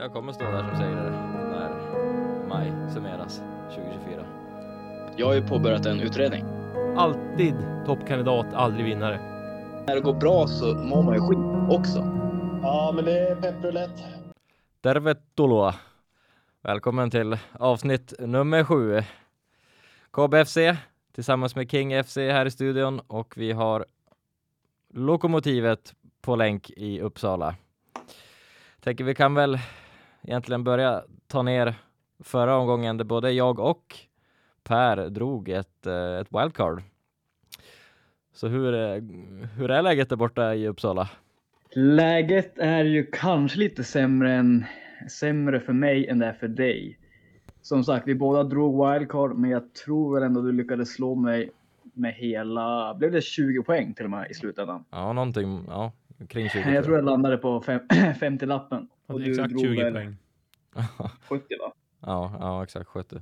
Jag kommer stå där som segrare när maj summeras 2024. Jag har ju påbörjat en utredning. Alltid toppkandidat, aldrig vinnare. När det går bra så mår man ju skit också. Ja, men det är pepprulett. Tervetuloa! Välkommen till avsnitt nummer sju. KBFC tillsammans med King FC här i studion och vi har Lokomotivet på länk i Uppsala. Tänker vi kan väl egentligen börja ta ner förra omgången där både jag och Per drog ett, eh, ett wildcard. Så hur, är- hur är läget där borta i Uppsala? Läget är ju kanske lite sämre, än, sämre för mig än det är för dig. Som sagt, vi båda drog wildcard, men jag tror väl ändå du lyckades slå mig med hela, blev det 20 poäng till och med i slutändan? Ja, någonting, ja, kring 20 Jag tror jag landade på fem, 50-lappen. Och Och du exakt drog 20 väl poäng. 70 va? Ja, ja, exakt 70.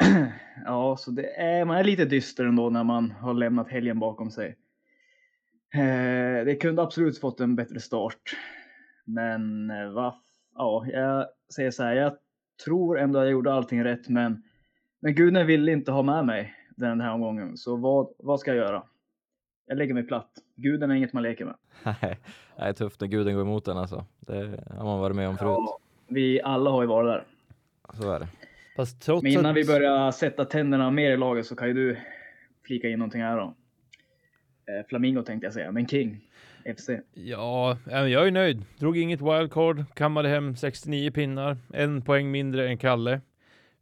Ja, så det är, man är lite dyster ändå när man har lämnat helgen bakom sig. Eh, det kunde absolut fått en bättre start. Men eh, va, ja, jag säger så här, jag tror ändå jag gjorde allting rätt, men, men guden ville inte ha med mig den här omgången. Så vad, vad ska jag göra? Jag lägger mig platt. Guden är inget man leker med. Nej, det är tufft när guden går emot en alltså. Det har man varit med om förut. Ja, vi alla har ju varit där. Så är det. Fast trots Men innan att... vi börjar sätta tänderna mer i laget så kan ju du flika in någonting här då. Eh, Flamingo tänkte jag säga, men King FC. Ja, jag är nöjd. Drog inget wildcard, kammade hem 69 pinnar, en poäng mindre än Kalle.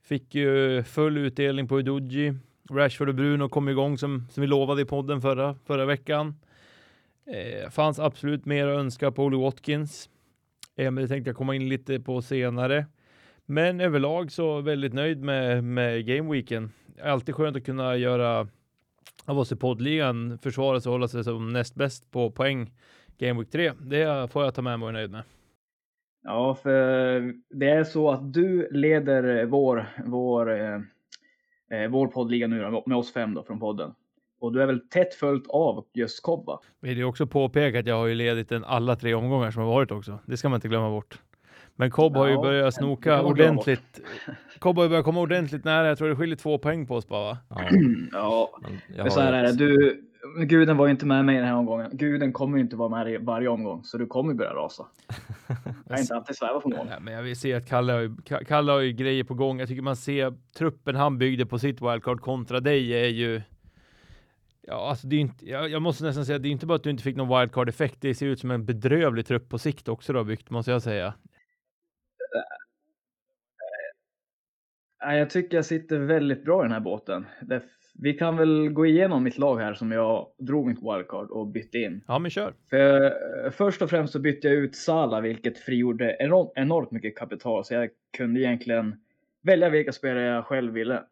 Fick ju full utdelning på Udoji. Rashford och Bruno kom igång som, som vi lovade i podden förra, förra veckan. Eh, fanns absolut mer att önska på Olly Watkins. Eh, men det tänkte jag komma in lite på senare. Men överlag så väldigt nöjd med, med gameweeken. Alltid skönt att kunna göra av oss i poddligan försvara sig och hålla sig som näst bäst på poäng Game Week 3. Det får jag ta med mig och är nöjd med. Ja, för det är så att du leder vår, vår, eh, eh, vår poddliga nu med oss fem då från podden. Och du är väl tätt följt av just Kobba. Vill ju också påpeka att jag har ju ledigt en alla tre omgångar som har varit också. Det ska man inte glömma bort. Men Cobb har ju Ja, börjat snoka ordentligt. Cobb har ju börjat komma ordentligt nära. Jag tror det skiljer två poäng på oss bara va? Ja, Ja, men så här är det. Du, guden var ju inte med mig den här omgången. Guden kommer ju inte vara med i varje omgång, så du kommer börja rasa. Jag har inte alltid svävat på mål. Nej, men jag vill se att Kalle har, ju, Ka- Kalle har ju grejer på gång. Jag tycker man ser truppen han byggde på sitt wildcard kontra dig är ju Ja, alltså det är inte, jag, jag måste nästan säga att det är inte bara att du inte fick någon wildcard-effekt. Det ser ut som en bedrövlig trupp på sikt också du har byggt, måste jag säga. Jag tycker jag sitter väldigt bra i den här båten. Vi kan väl gå igenom mitt lag här som jag drog mitt wildcard och bytte in. Ja, men kör. För, eh, först och främst så bytte jag ut Sala, vilket frigjorde enormt, enormt mycket kapital. Så jag kunde egentligen välja vilka spelare jag själv ville.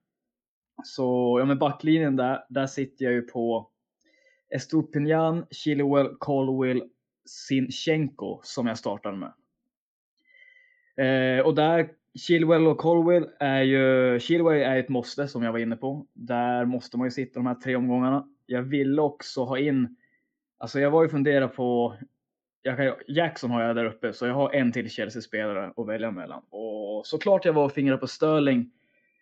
Så ja, med backlinjen där, där sitter jag ju på Estupinian, Chilwell, Colwill, Sinchenko som jag startade med. Eh, och där, Chilwell och Colwell är ju, Chilwell är ett måste som jag var inne på. Där måste man ju sitta de här tre omgångarna. Jag ville också ha in, alltså jag var ju fundera på, jag kan, Jackson har jag där uppe, så jag har en till Chelsea-spelare att välja mellan. Och såklart jag var och fingrade på Sterling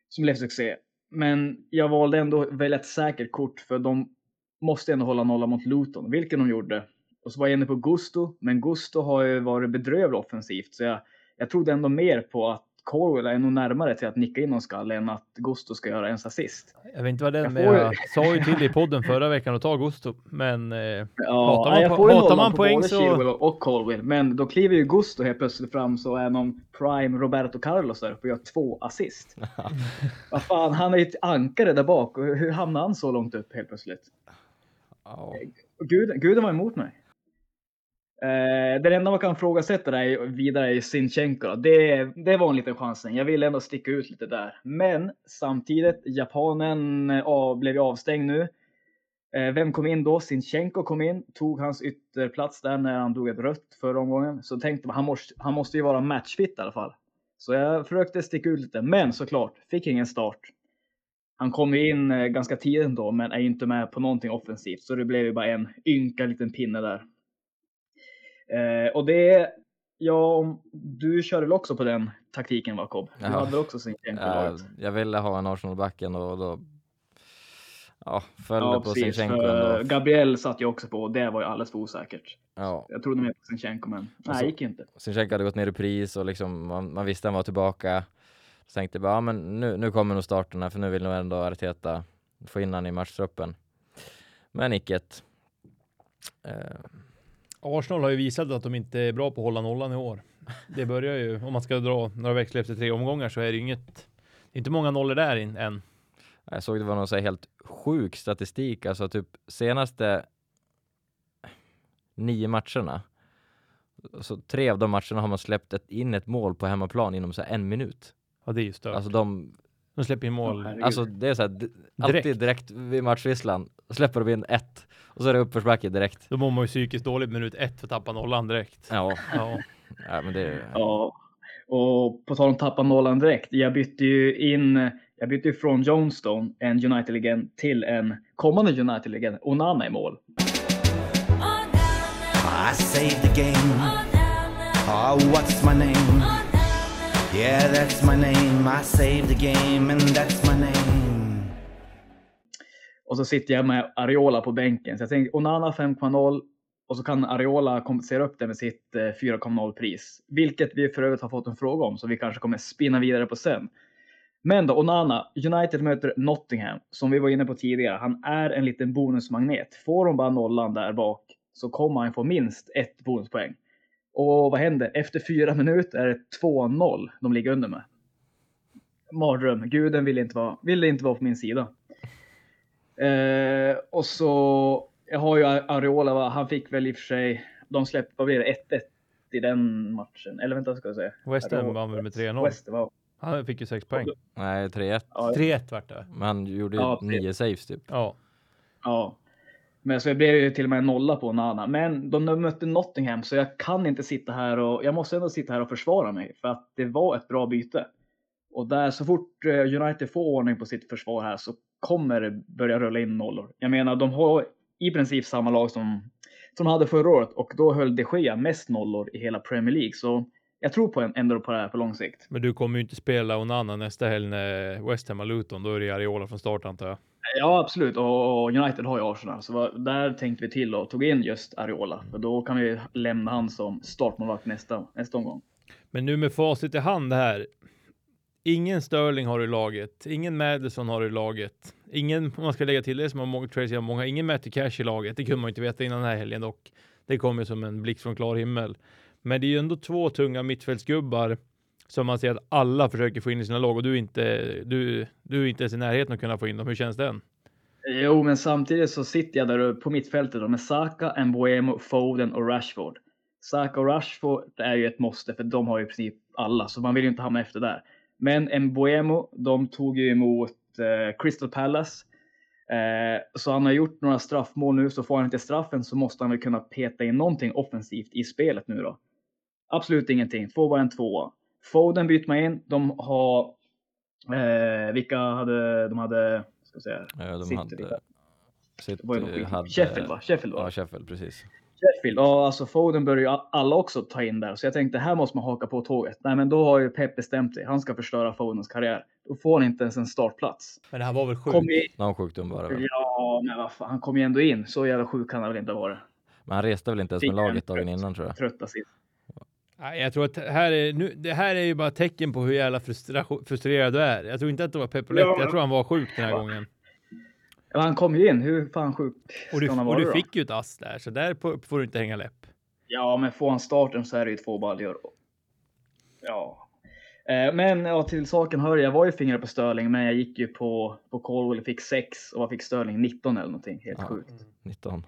som blev succé. Men jag valde ändå att välja ett säkert kort för de måste ändå hålla nolla mot Luton, vilket de gjorde. Och så var jag inne på Gusto, men Gusto har ju varit bedrövlig offensivt, så jag, jag trodde ändå mer på att Corwell är nog närmare till att nicka in någon skalle än att Gusto ska göra ens assist. Jag vet inte vad det är, Jag får jag sa ju till dig i podden förra veckan att ta Gusto. Men eh, Ja, Hatar man jag får hatar man på poäng så- Chilwell och Colwell, men då kliver ju Gusto helt plötsligt fram så är någon prime Roberto Carlos där uppe och gör två assist. Vad fan, han är ju ett ankare där bak hur- hamnade han så långt upp helt plötsligt? Och Gud, guden var emot mig. Eh, det enda man kan frågasätta där vidare är Sinchenko. Det, det var en liten chansning. Jag ville ändå sticka ut lite där. Men samtidigt, japanen av, blev ju avstängd nu. Eh, vem kom in då? Sinchenko kom in, tog hans ytterplats där när han drog ett rött förra omgången. Så tänkte man, han måste, han måste ju vara matchfit i alla fall. Så jag försökte sticka ut lite, men såklart, fick ingen start. Han kom ju in eh, ganska tidigt ändå, men är ju inte med på någonting offensivt. Så det blev ju bara en ynka liten pinne där. Eh, och det Ja, om- du körde väl också på den taktiken Jakob? Du Ja. hade väl också i Ja, laget? jag ville ha en Arsenal-back och då ja, föll Ja, på precis. Sinchenko ändå. Gabriel satt ju också på och det var ju alldeles för osäkert. Ja, Jag trodde mer på Sinchenko, men nej, så- gick inte. Sinchenko hade gått ner i pris och liksom man, man visste han var tillbaka. Så tänkte jag bara, ja, men nu, nu kommer nog starten här för nu vill nog ändå Arteta få in han i matchtruppen. Men icket. Eh, Arsenal har ju visat att de inte är bra på att hålla nollan i år. Det börjar ju, om man ska dra några växlar efter tre omgångar så är det ju inget, det är inte många nollor där in, än. Jag såg det var någon så här helt sjuk statistik, alltså typ senaste nio matcherna. Så tre av de matcherna har man släppt ett, in ett mål på hemmaplan inom så här en minut. Ja, det är ju stört. Alltså de, de släpper in mål. Alltså det är så här, d- alltid Direkt. direkt vid matchvisslan släpper de in ett och så är det uppförsbacke direkt. Då mår man ju psykiskt dåligt minut ett för att tappa nollan direkt. Ja, Ja. ja men det, Ja, och på tal om tappa nollan direkt. Jag bytte ju in, jag bytte ju från Johnstone, en United-legend, till en kommande United-legend, Onana i mål. I saved the game. Oh, what's my name? Yeah, that's my name. I saved the game, and that's my name. Och så sitter jag med Ariola på bänken. Så jag tänkte Onana 5,0 och så kan Ariola kompensera upp det med sitt eh, 4,0 pris. Vilket vi för övrigt har fått en fråga om, så vi kanske kommer spinna vidare på sen. Men då, Onana, United möter Nottingham, som vi var inne på tidigare. Han är en liten bonusmagnet. Får de bara nollan där bak så kommer han få minst ett bonuspoäng. Och vad händer? Efter fyra minuter är det 2-0 de ligger under med. Mardröm. Guden ville inte vara, inte vara på min sida. Eh, och så, jag har ju Areola, va? han fick väl i och för sig, de släppte, vad blir det, 1-1 i den matchen? Eller vänta, ska jag säga. West Ham vann väl med 3-0. West ja. Han fick ju sex poäng. nej 3-1. Ja, 3-1 vart det. Men han gjorde ju Ja, precis. nio saves typ. Ja. ja. Men så det blev ju till och med en nolla på Nana. Men de mötte Nottingham så jag kan inte sitta här och jag måste ändå sitta här och försvara mig för att det var ett bra byte. Och där så fort eh, United får ordning på sitt försvar här så kommer börja rulla in nollor. Jag menar, de har i princip samma lag som, som de hade förra året och då höll de Gea mest nollor i hela Premier League. Så jag tror på en, ändå på det här på lång sikt. Men du kommer ju inte spela Onana nästa helg när West Ham har Luton. Då är det Areola från start antar jag. Ja, absolut. Och och United har ju Arsenal, så där tänkte vi till och tog in just Areola. För då kan vi lämna han som startmålvakt nästa, nästa omgång. Men nu med facit i hand här. Ingen Sterling har du i laget. Ingen Madison har du i laget. Ingen, om man ska lägga till det som har många, Tracy har många, ingen Matty Cash i laget. Det kunde man ju inte veta innan den här helgen dock. Det kom ju som en blixt från klar himmel. Men det är ju ändå två tunga mittfältsgubbar som man ser att alla försöker få in i sina lag och du är inte, du, du är inte ens i närheten att kunna få in dem. Hur känns den? Jo, men samtidigt så sitter jag där på mittfältet då med Saka, Mbuemo, Foden och Rashford. Saka och Rashford är ju ett måste för de har ju i princip alla, så man vill ju inte hamna efter där. Men Mbuemo, de tog ju emot eh, Crystal Palace. Eh, så han har gjort några straffmål nu, så får han inte straffen så måste han väl kunna peta in någonting offensivt i spelet nu då. Absolut ingenting, får bara en tvåa. Foden byter man in, de har... Eh, vilka hade de? hade ska säga, Eh, De City, hade? City Det var ju Sheffield va? Sheffield va? Ja, Sheffield, precis. Sheffield. Ja, alltså Foden börjar ju alla också ta in där. Så jag tänkte här måste man haka på tåget. Nej, men då har ju Pep bestämt sig. Han ska förstöra Fodens karriär. Då får han inte ens en startplats. Men han var väl sjuk? Kom i, Någon sjukdom bara väl. ja, men vad fan. Han kom ju ändå in. Så jävla sjuk kan han väl inte ha varit. Men han reste väl inte ens med laget dagen innan tror jag. Trötta. Nej, jag tror att här är, nu, det här är ju bara tecken på hur jävla frustrerad du är. Jag tror inte att det var Pepolette. Ja. Jag tror han var sjuk den här gången. Han kom ju in. Hur fan sjuk Och du, ska han och du då? fick ju ett ass där, så där får du inte hänga läpp. Ja, men får han starten så är det ju två baljor. Ja. Eh, Men ja, till saken hör jag var ju fingrar på Sterling, men jag gick ju på, på Colwell och fick 6 och vad fick Sterling? 19 eller någonting. Helt Ja. sjukt. 19.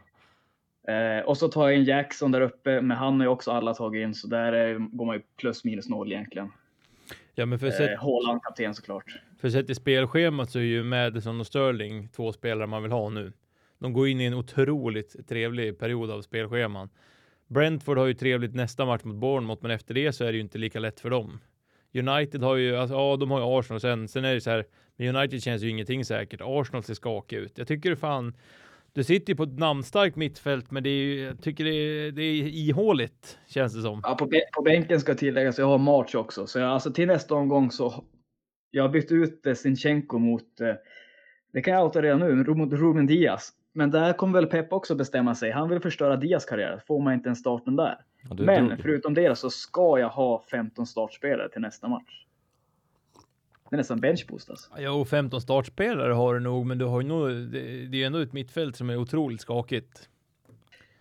Eh, och så tar jag in Jackson där uppe, men han har ju också alla tagit in, så där är, går man ju plus minus noll egentligen. Ja, men för Eh, Haaland kapten såklart för sett i spelschemat så är ju Madison och Sterling två spelare man vill ha nu. De går in i en otroligt trevlig period av spelscheman. Brentford har ju trevligt nästa match mot Bournemouth, men efter det så är det ju inte lika lätt för dem. United har ju, alltså, ja, de har ju Arsenal sen. Sen är det så här, men United känns ju ingenting säkert. Arsenal ser skakiga ut. Jag tycker det fan, Du sitter ju på ett namnstarkt mittfält, men det är ju, jag tycker det är, det är ihåligt, känns det som. Ja, på, på bänken ska tilläggas, jag har March också. Så jag, alltså till nästa omgång så jag har bytt ut eh, Sinchenko mot, eh, det kan jag outa redan nu, mot Ruben Diaz. Men där kommer väl Pep också bestämma sig. Han vill förstöra Diaz karriär. Får man inte en starten där. Men drog- förutom det så ska jag ha 15 startspelare till nästa match. Det är nästan benchboost alltså. Jo, 15 startspelare har du nog, men du har ju nog, det, det är ju ändå ett mittfält som är otroligt skakigt.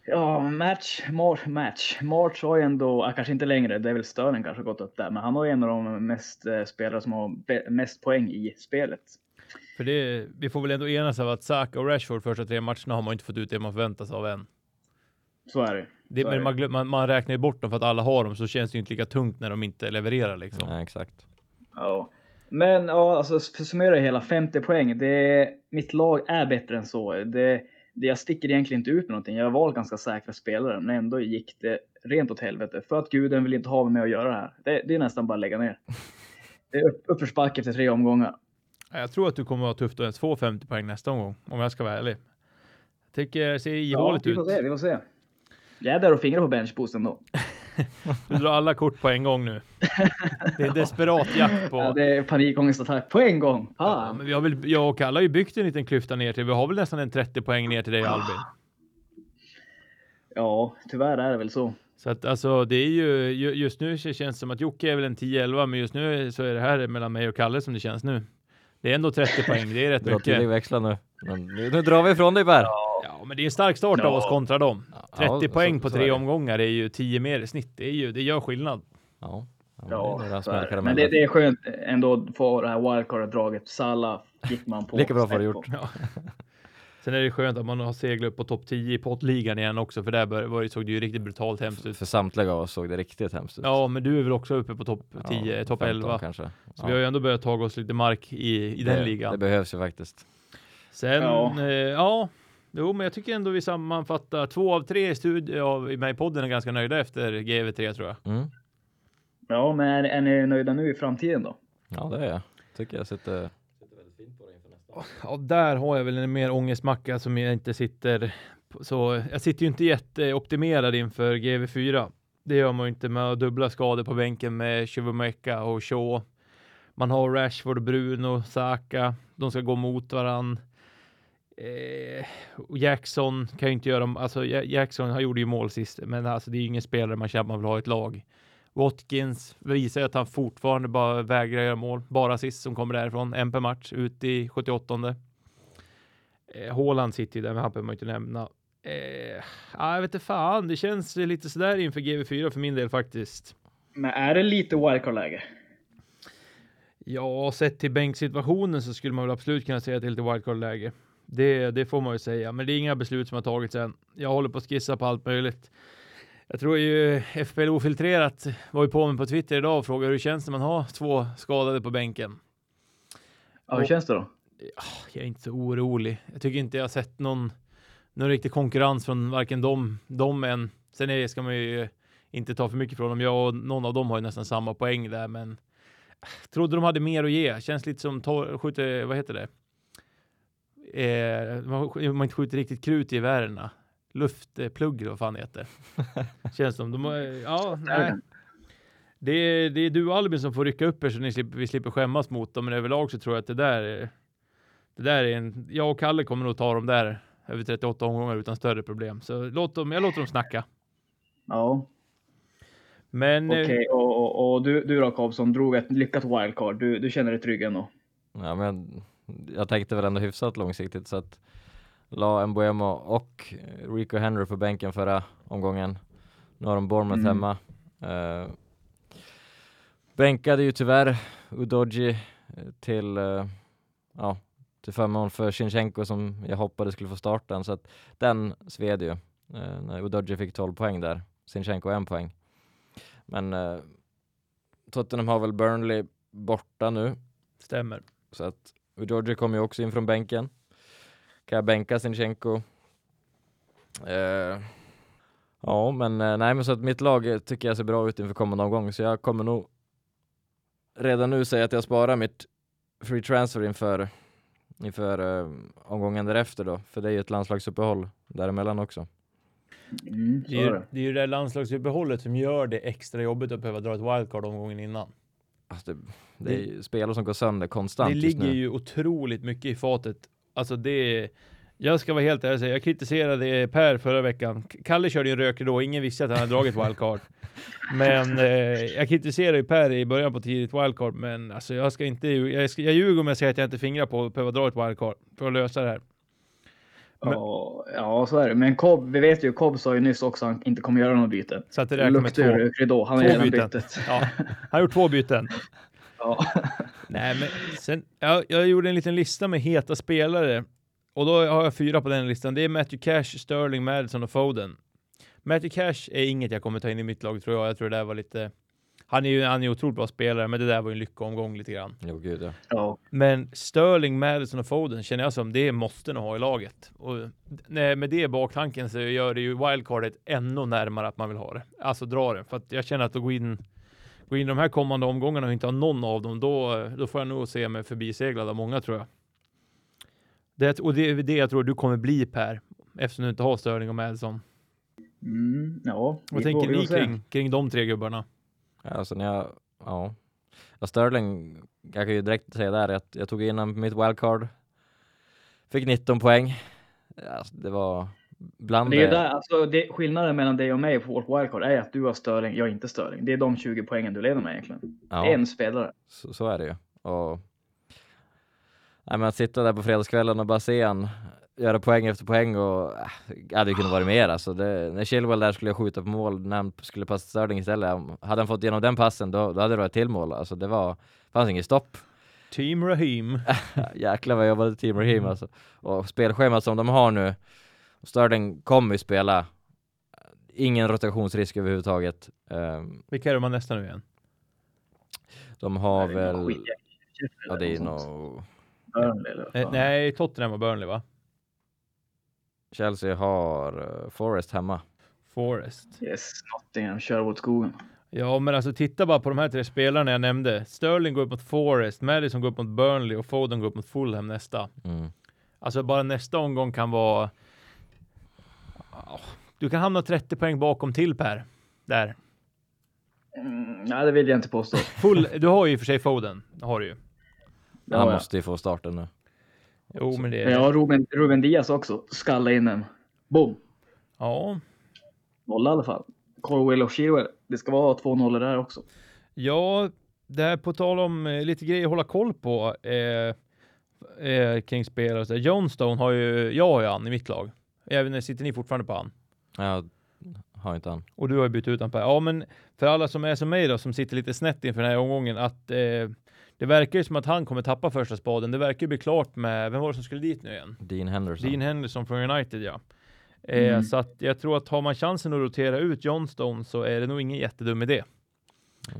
Ja, match, mar, match. March har ju ändå, ja, kanske inte längre, det är väl Sterling kanske gått upp där, men han har ju en av de mest eh, spelare som har mest poäng i spelet. För det, vi får väl ändå enas av att Saka och Rashford första tre matcherna har man inte fått ut det man förväntar sig av än. Så är det. Det, men man, man, man räknar ju bort dem för att alla har dem, så känns det ju inte lika tungt när de inte levererar liksom. Nej, exakt. Ja. Men ja, alltså för att summera det hela, 50 poäng. Det, mitt lag är bättre än så. Det, det, jag sticker egentligen inte ut med någonting. Jag har valt ganska säkra spelare, men ändå gick det rent åt helvete. För att guden vill inte ha med mig att göra det här. Det, det är nästan bara att lägga ner. Det är upp, uppförsbacke efter tre omgångar. Jag tror att du kommer att ha tufft att ens få 50 poäng nästa omgång, om jag ska vara ärlig. Jag tycker det ser ihåligt vi ut. se, vi får se. Jag är där och fingrar på benchboosten då. Du drar alla kort på en gång nu. Det är desperat jakt på... Ja, det är panikångestattack på en gång. Ja, men vi har väl, jag och Kalle har ju byggt en liten klyfta ner till, vi har väl nästan en 30 poäng ner till dig Albin. Ja, tyvärr är det väl så. Så att alltså det är ju, ju- just nu känns det som att Jocke är väl en 10-11, men just nu så är det här mellan mig och Kalle som det känns nu. Det är ändå 30 poäng, det är rätt Dra till dig mycket. växlar nu. Men nu, nu drar vi ifrån dig Per. Ja, men det är en stark start av Ja. oss kontra dem. 30 Ja, poäng så- på tre är det. omgångar är ju 10 mer i snitt. Det, är ju, det gör skillnad. Ja, ja, Ja, det är det. men det, det är skönt ändå att få det här wildcard-draget. Salah gick man på. Lika bra får du snett gjort. Sen är det skönt att man har seglat upp på topp 10 i pottligan igen också, för där bör- var det, såg det ju riktigt brutalt hemskt ut. För samtliga av oss såg det riktigt hemskt ut. Ja, men du är väl också uppe på topp 10, Ja, topp 15 11. kanske. Så Ja. vi har ju ändå börjat ta oss lite mark i, i den det, ligan. Det behövs ju faktiskt. Sen, Ja. ja. Eh, ja, jo, men jag tycker ändå vi sammanfattar två av tre i studie av i mig podden är ganska nöjda efter GV3 tror jag. Mm. Ja, men är, är ni nöjda nu i framtiden då? Ja, det är jag. Tycker jag sitter... Ja, där har jag väl en mer ångestmacka som jag inte sitter så. Jag sitter ju inte jätteoptimerad inför GV4. Det gör man ju inte med dubbla skador på bänken med Chivumeka och Shaw. Man har Rashford, Bruno, Saka. De ska gå mot varann. Eh, Jackson kan ju inte göra, alltså Ja- Jackson har gjorde ju mål sist, men alltså det är ju ingen spelare man känner man vill ha i ett lag. Watkins visar ju att han fortfarande bara vägrar göra mål, bara sist som kommer därifrån, en per match ut i 78. Eh, Haaland sitter ju där, men han behöver man inte nämna. Eh, ja, jag vet inte fan, det känns lite sådär inför GV4 för min del faktiskt. Men är det lite wildcard-läge? Ja, sett till bänksituationen så skulle man väl absolut kunna säga att det är lite wildcard-läge. Det, det får man ju säga, men det är inga beslut som har tagits än. Jag håller på att skissa på allt möjligt. Jag tror ju FPL Ofiltrerat var ju på mig på Twitter idag och frågade hur det känns när man har två skadade på bänken. Ja, hur känns det då? Jag är inte så orolig. Jag tycker inte jag har sett någon, någon riktig konkurrens från varken dem, dem än. Sen är, ska man ju inte ta för mycket från dem. Jag och någon av dem har ju nästan samma poäng där, men trodde de hade mer att ge. Känns lite som skjuter, vad heter det? Eh, man, inte skjuter riktigt krut i gevärerna. Luftplugg eller vad fan det heter. Känns som. De, ja, nej. Det är, det är du och Albin som får rycka upp er så ni slipper, vi slipper skämmas mot dem. Men överlag så tror jag att det där är, det där är en, jag och Kalle kommer nog ta dem där över 38 omgångar utan större problem. Så låt dem, jag låter dem snacka. Ja, Men eh, okej. Och, och, och du, du då Karlsson, drog ett lyckat wildcard. Du, du känner dig trygg ändå? Ja, men jag tänkte väl ändå hyfsat långsiktigt så att la Mbuemo och Rico Henry på bänken förra omgången. Nu har de Bournemouth Mm. hemma. Uh, bänkade ju tyvärr Udoji eh, till, eh, ja, till förmån för Shinchenko som jag hoppades skulle få starten så att den sved ju eh, när Udoji fick 12 poäng där. Shinchenko en poäng. Men eh, Tottenham har väl Burnley borta nu stämmer. så att Udoji kommer ju också in från bänken. Kan jag bänka Sinchenko? Eh, ja, men eh, nej, men så att mitt lag eh, tycker jag ser bra ut inför kommande omgång, så jag kommer nog redan nu säga att jag sparar mitt free transfer inför inför eh, omgången därefter då, för det är ju ett landslagsuppehåll däremellan också. Mm, Det är, ju, det. är ju det landslagsuppehållet som gör det extra jobbigt att behöva dra ett wildcard omgången innan. Alltså det, det är ju spelare som går sönder konstant Det ligger nu. ju otroligt mycket i fatet. Alltså det jag ska vara helt ärlig jag kritiserade Per förra veckan. Kalle körde ju en röker då, ingen visste att han hade dragit wildcard. Men eh, jag kritiserade ju Per i början på tidigt wildcard, men alltså jag ska inte, jag, ska, jag ljuger om jag säger att jag inte fingrar på att behöva dra ett wildcard för att lösa det här. Men- Ja, ja, så är det. Men Cobb, vi vet ju, Cobb sa ju nyss också att han inte kommer göra något byte. Så att det räknar med två. då. Han har två redan byten. bytt. Ja, han har gjort två byten. Ja. Nej, men sen, jag, jag gjorde en liten lista med heta spelare och då har jag fyra på den listan. Det är Matthew Cash, Sterling, Madison och Foden. Matthew Cash är inget jag kommer ta in i mitt lag tror jag. Jag tror det där var lite... Han är ju han är otroligt bra spelare, men det där var ju en lyckoomgång lite grann. Jo gud ja. ja. Men Sterling, Madison och Foden känner jag som det måste nog ha i laget. Och nej, med det i baktanken så gör det ju wildcardet ännu närmare att man vill ha det. Alltså dra det. För att jag känner att att gå in, gå in de här kommande omgångarna och inte ha någon av dem, då, då får jag nog se mig förbiseglad av många tror jag. Det, och det är det jag tror du kommer bli Per, eftersom du inte har Sterling och Madison. Mm, ja. Vad tänker ni kring, kring de tre gubbarna? Ja, Alltså när jag, ja. ja. Sterling, jag kan ju direkt säga där att jag tog in mitt wildcard. Fick 19 poäng. Alltså, det var bland Det är det, där, alltså, det, skillnaden mellan dig och mig på vårt wildcard är att du har Störling, jag har inte Störling. Det är de 20 poängen du leder med egentligen. ja, En spelare. så, så är det ju. Och, nej, men att sitta där på fredagskvällen och bara se han göra poäng efter poäng och äh, hade ju kunnat vara mer alltså. Det, när Chilwell där skulle jag skjuta på mål när han skulle passa Sterling istället. Om- Hade han fått igenom den passen då, då hade det varit till mål. Alltså det var, fanns inget stopp. Team Rahim. Jäklar vad jag jobbade Team Raheem alltså. Och spelschemat som de har nu, och Sterling kommer ju spela. Ingen rotationsrisk överhuvudtaget. Ehm, Vilka är de nästa nu igen? de har väl, ja det är nog, Burnley eller vad Eh, nej, Tottenham och Burnley va? Chelsea har uh, Forest hemma. Forest. Yes, Nottingham kör åt skogen. Ja, men alltså titta bara på de här tre spelarna jag nämnde. Sterling går upp mot Forest, Madison går upp mot Burnley och Foden går upp mot Fulham nästa. Mm. Alltså bara nästa omgång kan vara... Ja, Du kan hamna 30 poäng bakom till Per. Där. Mm, nej, det vill jag inte påstå. Full, du har ju i och för sig Foden. Det har du ju. Han måste ju få starten nu. Jo, men det Men är... jag har Ruben, Ruben Diaz också. Skalla in en. Boom! Ja. Nolla i alla fall. Colwell och Chilwell. Det ska vara två nollor där också. Ja, det här på tal om eh, lite grejer att hålla koll på eh, eh, kring spelare. och så. Johnstone har ju, jag har ju han i mitt lag. Även sitter ni fortfarande på han? Jag har inte han. Och du har ju bytt ut han Per. Ja, men för alla som är som mig då, som sitter lite snett inför den här omgången, att eh, det verkar ju som att han kommer tappa första spaden. Det verkar ju bli klart med, vem var det som skulle dit nu igen? Dean Henderson. Dean Henderson från United, ja. Eh, Mm. Så att jag tror att har man chansen att rotera ut Johnstone så är det nog ingen jättedum idé.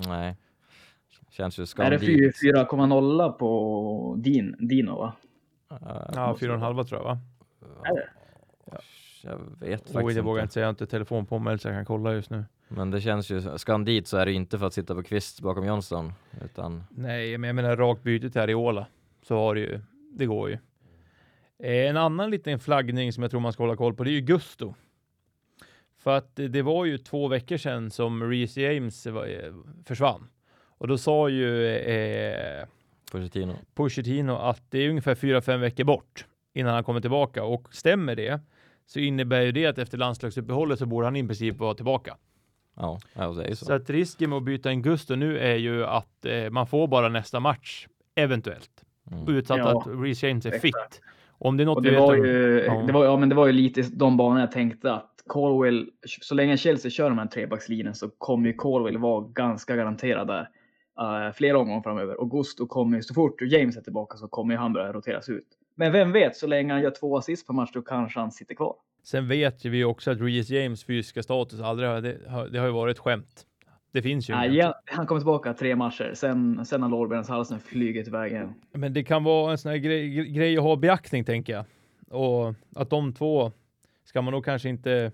Nej. Känns ju är det skandit. 4,0 på Din, Dino va? Uh, Ja, fyra och en halva tror jag va? Är det? Jag vet Oj, faktiskt det vågar jag inte. säga. Jag har inte telefon på mig så jag kan kolla just nu. Men det känns ju, ska han dit så är det inte för att sitta på kvist bakom Johnston. Utan Nej, men jag menar rakt byte till Ariola. Så har det ju. Det går ju. Eh, En annan liten flaggning som jag tror man ska hålla koll på, det är ju Gusto. För att det- var ju två veckor sedan som Reece James eh, försvann. Och då sa ju eh, Pochettino. Pochettino att det är ungefär fyra fem veckor bort innan han kommer tillbaka. Och stämmer det så innebär ju det att efter landslagsuppehållet så borde han i princip vara tillbaka. Ja, det är så. Så att risken med att byta en Gusto nu är ju att eh, man får bara nästa match, eventuellt. Mm. Utsatt Ja, att Reece James är exakt. fit. Om det är något vi det vet var, om... ju, Ja. det, var, ja, men det var ju lite de banor jag tänkte att Colwell, så länge Chelsea kör de här trebackslinjen så kommer ju Colwell vara ganska garanterad där uh, flera omgångar framöver. Och Gusto kommer ju, så fort James är tillbaka så kommer ju han börja roteras ut. Men vem vet, så länge han gör två assist per match då kanske han sitter kvar. Sen vet ju vi också att Reece James fysiska status aldrig har, det, har, det har ju varit skämt. Det finns ju Nej, ja, han kommer tillbaka tre matcher, sen, sen har lårbenshalsen flugit iväg igen. Men det kan vara en sån här grej, grej att ha beaktning, tänker jag. Och att de två ska man nog kanske inte...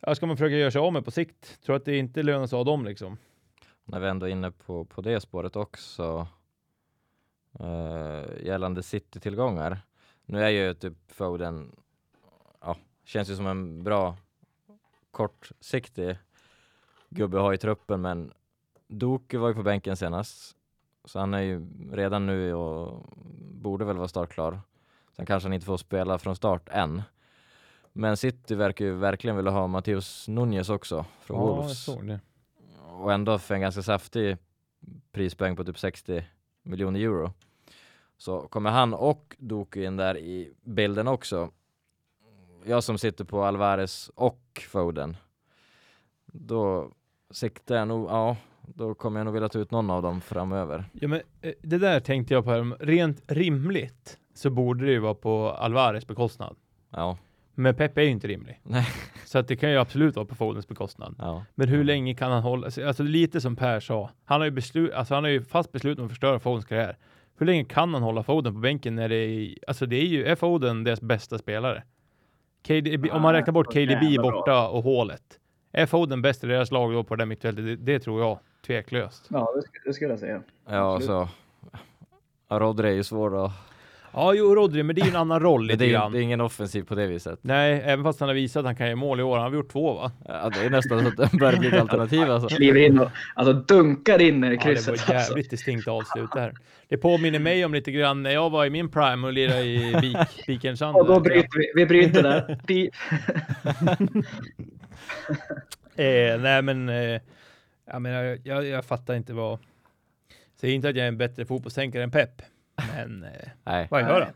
Ja, ska man försöka göra sig av med på sikt. Tror att det inte lönar sig av dem liksom. När vi ändå är inne på, på det spåret också. Eh, gällande City-tillgångar. Nu är ju typ Foden, ja, känns ju som en bra kortsiktig gubbe att ha i truppen, men Doku var ju på bänken senast, så han är ju redan nu och borde väl vara startklar. Sen kanske han inte får spela från start än. Men City verkar ju verkligen vilja ha Matteus Nunez också från Ja, Wolves. Och ändå för en ganska saftig prispoäng på typ 60 miljoner euro. Så kommer han och Doku in där i bilden också. Jag som sitter på Alvarez och Foden. Då siktar jag nog, ja, då kommer jag nog vilja ta ut någon av dem framöver. Ja, men eh, det där tänkte jag på. här. Rent rimligt så borde det ju vara på Alvarez bekostnad. Ja, Men Pepe är ju inte rimlig. Nej. Så att det kan ju absolut vara på Fodens bekostnad. ja. Men hur länge kan han hålla sig? Alltså lite som Per sa. Han har ju beslut, alltså han har ju fast beslut om att förstöra Fodens karriär. Hur länge kan han hålla Foden på bänken när det är, alltså det är ju, är Foden deras bästa spelare? KDB, om man Ja, räknar bort KDB borta och hålet. Är Foden bäst i deras lag då på det där mittfältet? Det, det tror jag tveklöst. Ja, det, sk- det skulle jag säga. Ja, Absolut. så. Ja, Rodri är ju svår att... Ja, jo, Rodri, men det är ju en annan roll Det lite är, ju- grann. det är ingen offensiv på det viset. Nej, även fast han har visat att han kan göra mål i år. Han har gjort två va? Ja, det är nästan så att det börjar bli ett alternativ alltså. Kliver in och alltså, dunkar in i Ja, det krysset. var alltså. jävligt distinkt avslut där. Det påminner mig om lite grann när jag var i min prime och lirade i Vik, Vikensand. Och då bryter vi. Vi bryter där. Eh, nej men, eh, jag, menar, jag, jag fattar inte vad... Säger inte att jag är en bättre fotbollstänkare än Pep, men eh, Nej. vad gör han?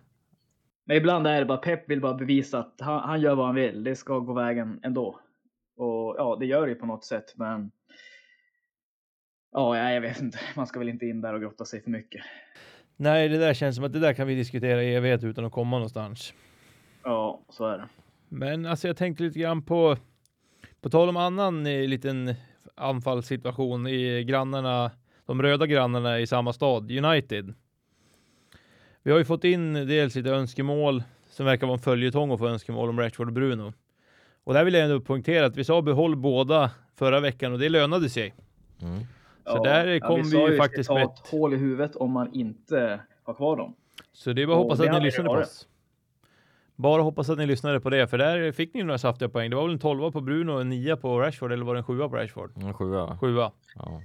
Men ibland är det bara Pep vill bara bevisa att han, han gör vad han vill. Det ska gå vägen ändå. Och ja, det gör det ju på något sätt, men. Ja, jag vet inte. Man ska väl inte in där och grotta sig för mycket. Nej, det där känns som att det där kan vi diskutera i evighet utan att komma någonstans. Ja, så är det. Men alltså jag tänkte lite grann på, på tal om annan eh, liten anfallssituation i grannarna, de röda grannarna i samma stad, United. Vi har ju fått in dels lite önskemål som verkar vara en följetong och få önskemål om Rashford och Bruno. Och där vill jag ändå poängtera att vi sa behåll båda förra veckan och det lönade sig. Mm. Så där kom vi sa ju vi faktiskt med ett hål i huvudet om man inte har kvar dem. Så det är bara att hoppas att ni lyssnade på oss. Bara hoppas att ni lyssnade på det, för där fick ni några saftiga poäng. Det var väl en 12 på Bruno och en 9 på Rashford, eller var det en 7 på Rashford? En sjua. Sjua. Ja.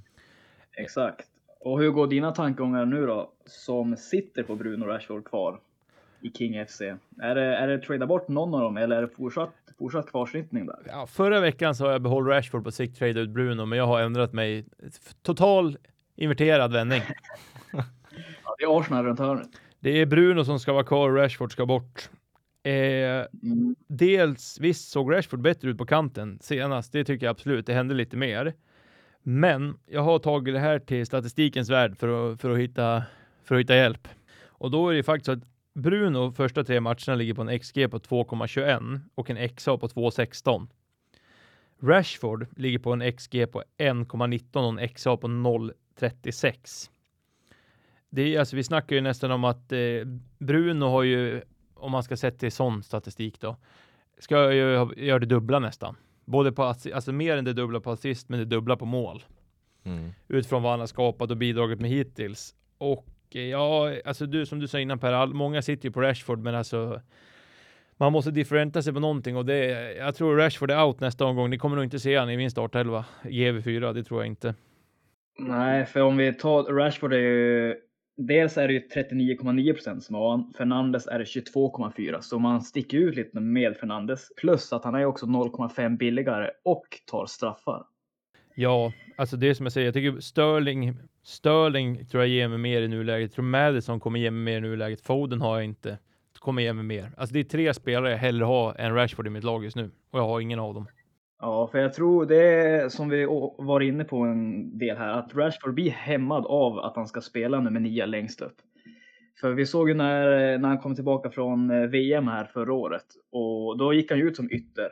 Exakt. Och hur går dina tankegångar nu då, som sitter på Bruno Rashford kvar i King FC? Är det, är det trada bort någon av dem eller är det fortsatt, fortsatt kvarsnittning där? Ja, förra veckan sa jag behåll Rashford på sikt, trade ut Bruno, men jag har ändrat mig. Total inverterad vändning. Ja, det är Arsenal runt hörnet. Det är Bruno som ska vara kvar och Rashford ska bort. Eh, Mm. dels, visst såg Rashford bättre ut på kanten senast, det tycker jag absolut, det hände lite mer. Men jag har tagit det här till statistikens värld för att, för att, hitta, för att hitta hjälp. Och då är det faktiskt så att Bruno första tre matcherna ligger på en XG på 2,21 och en XA på 2,16. Rashford ligger på en XG på 1,19 och en XA på 0,36. Det är alltså, vi snackar ju nästan om att eh, Bruno har ju, om man ska sätta till sån statistik då, ska ju göra det dubbla nästan. Både på, assi- alltså mer än det dubbla på assist, men det dubbla på mål. Mm. Utifrån vad han har skapat och bidragit med hittills. Och eh, ja, alltså du som du sa innan Per, all, många sitter ju på Rashford, men alltså man måste differenta sig på någonting och det, jag tror Rashford är out nästa omgång. Ni kommer nog inte se han i min startelva, GV4, det tror jag inte. Nej, för om vi tar Rashford är ju Dels är det ju 39,9 procent som har. Fernandes är det 22,4 så man sticker ut lite med Fernandes. Plus att han är också 0,5 billigare och tar straffar. Ja, alltså det som jag säger, jag tycker Sterling, Sterling tror jag ger mig mer i nuläget. Jag tror Madison kommer ge mig mer i nuläget. Foden har jag inte. Kommer ge mig mer. Alltså det är tre spelare jag hellre har än Rashford i mitt lag just nu. Och jag har ingen av dem. Ja, för jag tror det är som vi var inne på en del här, att Rashford blir hämmad av att han ska spela nummer 9 längst upp. För vi såg ju när, när han kom tillbaka från eh, VM här förra året och då gick han ju ut som ytter.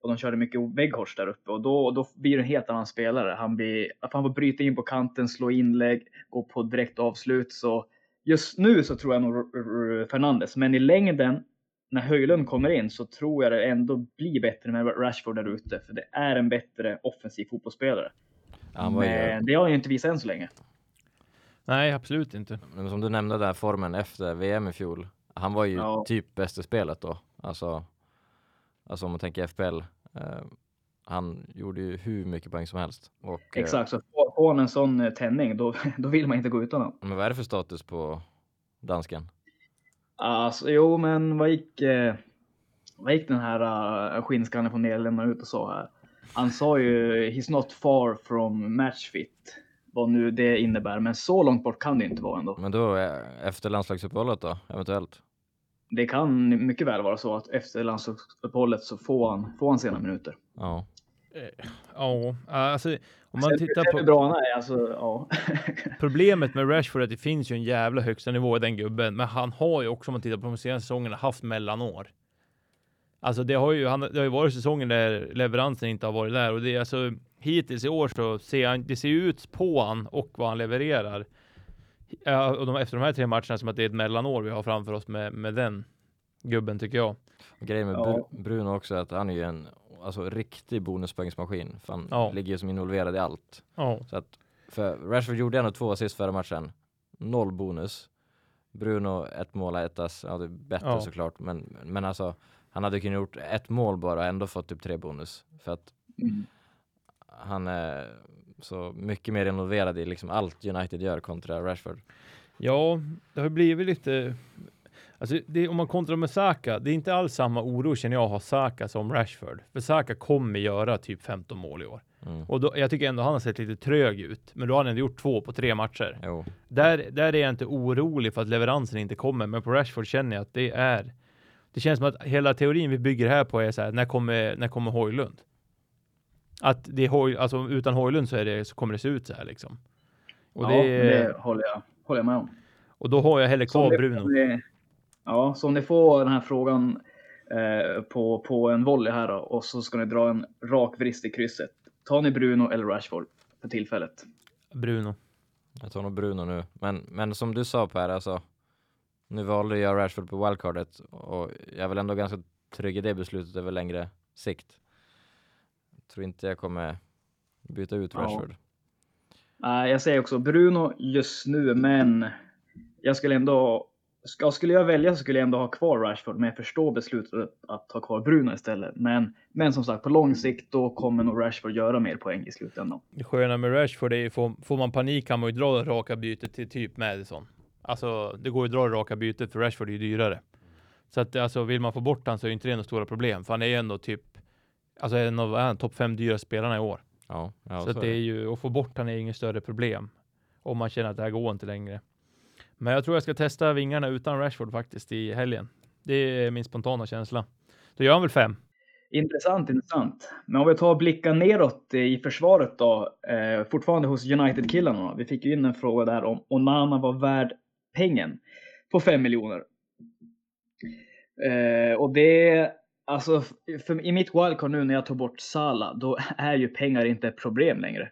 Och de körde mycket Weghorst där uppe och då, då blir det en helt annan spelare. Han, blir, att han får bryta in på kanten, slå inlägg, gå på direkt avslut. Så just nu så tror jag nog Fernandes, men i längden när Höjlund kommer in så tror jag det ändå blir bättre med Rashford där ute. För det är en bättre offensiv fotbollsspelare. Ju, Men det har han ju inte visat än så länge. Nej, absolut inte. Men som du nämnde där formen efter VM i fjol. Han var ju Ja. typ bäst i spelet då. Alltså, alltså om man tänker FPL. Eh, han gjorde ju hur mycket poäng som helst. Och, eh, Exakt, så får får han en sån eh, tändning då, då vill man inte gå utan honom. Men vad är det för status på dansken? Alltså, jo, men vad gick, eh, vad gick den här uh, skinnskallen från Nederländerna ut och sa här? Han sa ju he's not far from match fit. Vad nu det innebär, men så långt bort kan det inte vara ändå. Men då eh, efter landslagsuppehållet då, eventuellt? Det kan mycket väl vara så att efter landslagsuppehållet så får han, får han sena minuter. Ja. Ja, alltså om man tittar på... bra är, alltså ja. Problemet med Rashford är att det finns ju en jävla högsta nivå i den gubben, men han har ju också om man tittar på de senaste säsongerna haft mellanår. Alltså det har ju, han, det har ju varit säsonger där leveransen inte har varit där och det är alltså hittills i år så ser han, det ser ut på han och vad han levererar. Ja, och de, efter de här tre matcherna som att det är ett mellanår vi har framför oss med, med den gubben tycker jag. Grejen med Ja. Bru- Bruno också är att han är ju en alltså, riktig bonuspoängsmaskin. För han Ja. ligger ju som involverad i allt. Ja, Så att, för Rashford gjorde ändå två assist förra matchen. Noll bonus. Bruno ett mål, ett ass. Ja, det är bättre Ja. såklart. Men, men alltså, han hade kunnat gjort ett mål bara och ändå fått typ tre bonus. För att Mm. han är så mycket mer involverad i liksom allt United gör kontra Rashford. Ja, det har blivit lite... Alltså det, om man kontrar med Saka, det är inte alls samma oro känner jag att ha Saka som Rashford. För Saka kommer göra typ 15 mål i år. Mm. Och då, jag tycker ändå han har sett lite trög ut. Men då har han ändå gjort två på tre matcher. Jo, Där, där är jag inte orolig för att leveransen inte kommer. Men på Rashford känner jag att det är... Det känns som att hela teorin vi bygger här på är så här, när kommer, när kommer Hojlund? Att det är Hoj, alltså utan Hojlund så, är det, så kommer det se ut så här liksom. Och, ja, det, det håller jag, håller jag med om. och då har jag hellre Så kvar Bruno. ni- Ja, så om ni får den här frågan eh, på, på en volley här då, och så ska ni dra en rak vrist i krysset. Tar ni Bruno eller Rashford för tillfället? Bruno. jag tar nog Bruno nu. Men, men som du sa Per, alltså. Nu valde jag Rashford på wildcardet och jag är väl ändå ganska trygg i det beslutet över längre sikt. Tror inte jag kommer byta ut Ja. Rashford. Nej, jag säger också Bruno just nu, men jag skulle ändå... Ska, skulle jag välja så skulle jag ändå ha kvar Rashford, men jag förstår beslutet att ha kvar Bruno istället. Men, men som sagt, på lång sikt då kommer nog Rashford göra mer poäng i slutändan. Det sköna med Rashford är ju, får, får man panik kan man ju dra raka bytet till typ Madison. Alltså, det går ju att dra raka bytet för Rashford är ju dyrare. Så att alltså, vill man få bort han så är ju inte det några stora problem, för han är ju ändå typ, alltså en av topp fem dyra spelarna i år. Ja, ja så att det är ju, att få bort han är inget större problem. Om man känner att det här går inte längre. Men jag tror jag ska testa vingarna utan Rashford faktiskt i helgen. Det är min spontana känsla. Då gör han väl fem. Intressant, intressant. Men om vi tar och blickar neråt i försvaret då, eh, fortfarande hos United-killarna. Vi fick ju in en fråga där om Onana var värd pengen på 5 miljoner. Eh, och det, alltså för, i mitt wildcard nu när jag tog bort Sala, då är ju pengar inte ett problem längre.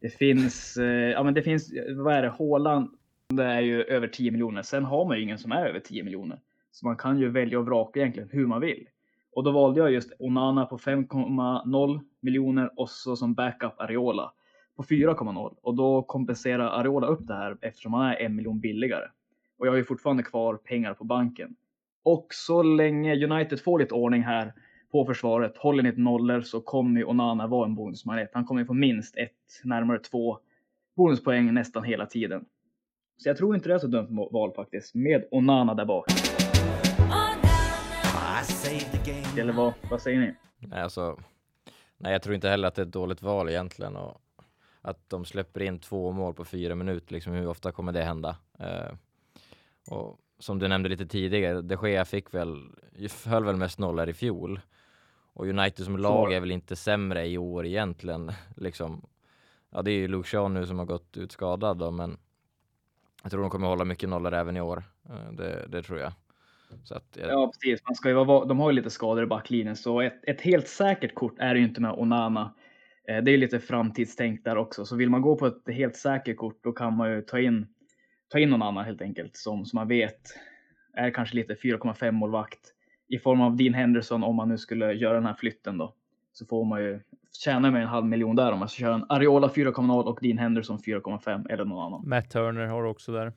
Det finns, eh, ja men det finns, vad är det, Haaland, det är ju över 10 miljoner. Sen har man ju ingen som är över 10 miljoner. Så man kan ju välja och vraka egentligen hur man vill. Och då valde jag just Onana på 5,0 miljoner och så som backup Areola på 4,0. Och då kompenserar Areola upp det här eftersom han är en miljon billigare. Och jag har ju fortfarande kvar pengar på banken. Och så länge United får lite ordning här på försvaret, håller ni ett nollor så kommer ju Onana vara en bonusmanet. Han kommer ju få minst ett, närmare två bonuspoäng nästan hela tiden. Så jag tror inte det är så dumt val faktiskt, med Onana där bak. Game. Eller vad, vad säger ni? Nej, alltså, nej, jag tror inte heller att det är ett dåligt val egentligen. Och att de släpper in två mål på fyra minuter, liksom, hur ofta kommer det hända? Eh, och som du nämnde lite tidigare, de Gea fick väl, höll väl mest nollor i fjol. Och United som lag är väl inte sämre i år egentligen. Liksom. Ja, det är ju Luke Shaw nu som har gått ut skadad då, men jag tror de kommer hålla mycket nollor även i år. Eh, det, det tror jag. Så att, ja. Ja, precis. Man ska ju vara, de har ju lite skador i backlinjen, så ett, ett helt säkert kort är det ju inte med Onana. Eh, det är ju lite framtidstänk där också, så vill man gå på ett helt säkert kort, då kan man ju ta in, ta in någon annan helt enkelt, som, som man vet är kanske lite 4,5 målvakt i form av Dean Henderson om man nu skulle göra den här flytten då. Så får man ju tjänar jag mig en halv miljon där om jag ska köra en Ariola 4,0 och Dean Henderson 4,5 eller någon annan. Matt Turner har också där.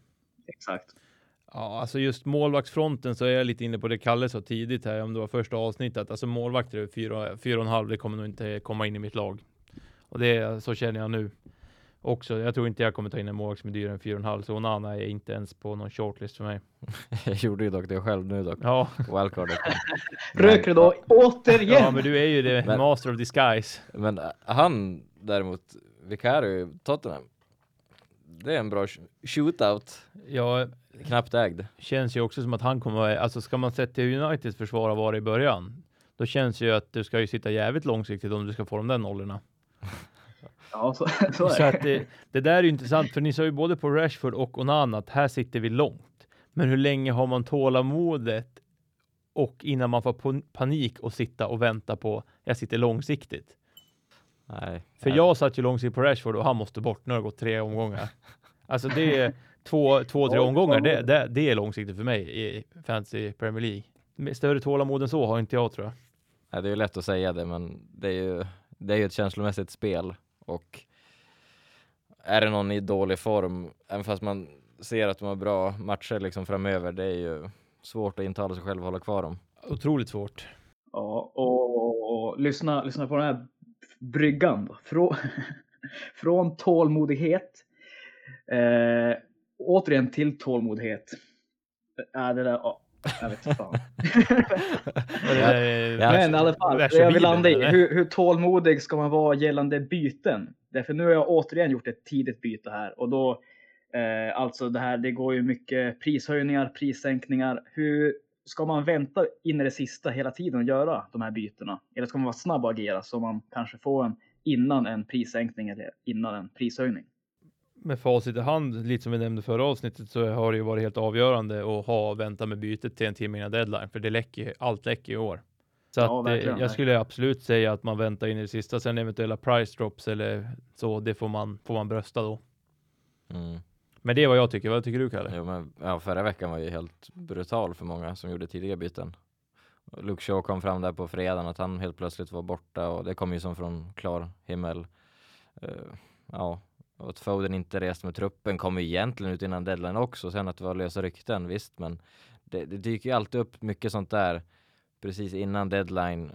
Exakt. Ja, alltså just målvaktsfronten så är jag lite inne på det Kalle sa tidigt här, om det var första avsnittet. Alltså målvakter är fyra, fyra och en halv, det kommer nog inte komma in i mitt lag. Och det, så känner jag nu också. Jag tror inte jag kommer ta in en målvakt som är dyrare än fyra och en halv, så Onana är inte ens på någon shortlist för mig. Jag gjorde ju dock det själv nu dock. Ja, Wildcardet. Röker då återigen! ja men du är ju det Men- master of disguise. Men äh, han däremot, Vicario Tottenham. Det är en bra sh- shootout. Ja, Knappt ägd. känns ju också som att han kommer, alltså ska man sätta Uniteds försvara var i början, då känns ju att du ska ju sitta jävligt långsiktigt om du ska få de där nollorna. Ja, så, så Så att det. det, där är ju intressant, för ni sa ju både på Rashford och Onana att här sitter vi långt. Men hur länge har man tålamodet och innan man får panik och sitta och vänta på, jag sitter långsiktigt. Nej. För nej. jag satt ju långsiktigt på Rashford och han måste bort, nu har det gått tre omgångar. Alltså det är två, två tre omgångar, det, det, det är långsiktigt för mig i Fantasy Premier League. Större tålamod än så har inte jag tror jag. Nej, det är ju lätt att säga det, men det är ju, det är ju ett känslomässigt spel och är det någon i dålig form, även fast man ser att de har bra matcher liksom framöver, det är ju svårt att intala sig själv och hålla kvar dem. Otroligt svårt. Ja, och, och, och lyssna, lyssna på den här bryggan. då. Från, från tålmodighet. Eh, återigen till tålmodighet. Äh, det där, jag vet inte fan. Men i alla fall, det jag vill landa i, hur, hur tålmodig ska man vara gällande byten? Därför nu har jag återigen gjort ett tidigt byte här och då eh, alltså det här, det går ju mycket prishöjningar, prissänkningar. Hur ska man vänta in i det sista hela tiden och göra de här bytena? Eller ska man vara snabb och agera så man kanske får en innan en prissänkning eller innan en prishöjning? Med facit i hand, lite som vi nämnde förra avsnittet, så har det ju varit helt avgörande att ha vänta med bytet till en timme innan deadline, för det läcker allt läcker i år. Så Ja, att, eh, verkligen, jag skulle absolut säga att man väntar in i det sista, sen eventuella price drops eller så, det får man, får man brösta då. Mm. Men det är vad jag tycker, vad tycker du Kalle? Jo, men, ja, förra veckan var ju helt brutal för många som gjorde tidiga byten. Luke Shaw kom fram där på fredagen att han helt plötsligt var borta och det kom ju som från klar himmel. Eh, ja, och att Foden inte reste med truppen kom ju egentligen ut innan deadline också. Sen att det var lösa rykten, visst, men det, det dyker ju alltid upp mycket sånt där precis innan deadline.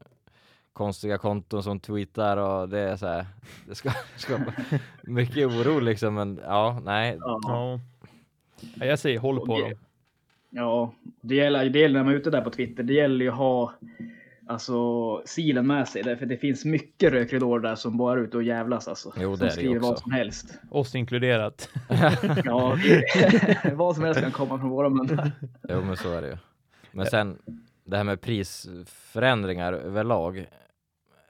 Konstiga konton som tweetar och det är så här, det ska, skapar mycket oro liksom, men ja, nej, Ja, Ja. Ja, jag säger håll på Och- dem. ja det, gäller, det gäller när man är ute där på Twitter. Det gäller ju att ha alltså, silen med sig. Därför det finns mycket rökridåer där som bara är ute och jävlas. Alltså, Jo, det som skriver vad som helst. Oss inkluderat. Ja, vad som helst kan komma från våra munnar. Jo men så är det ju. Men sen det här med prisförändringar överlag.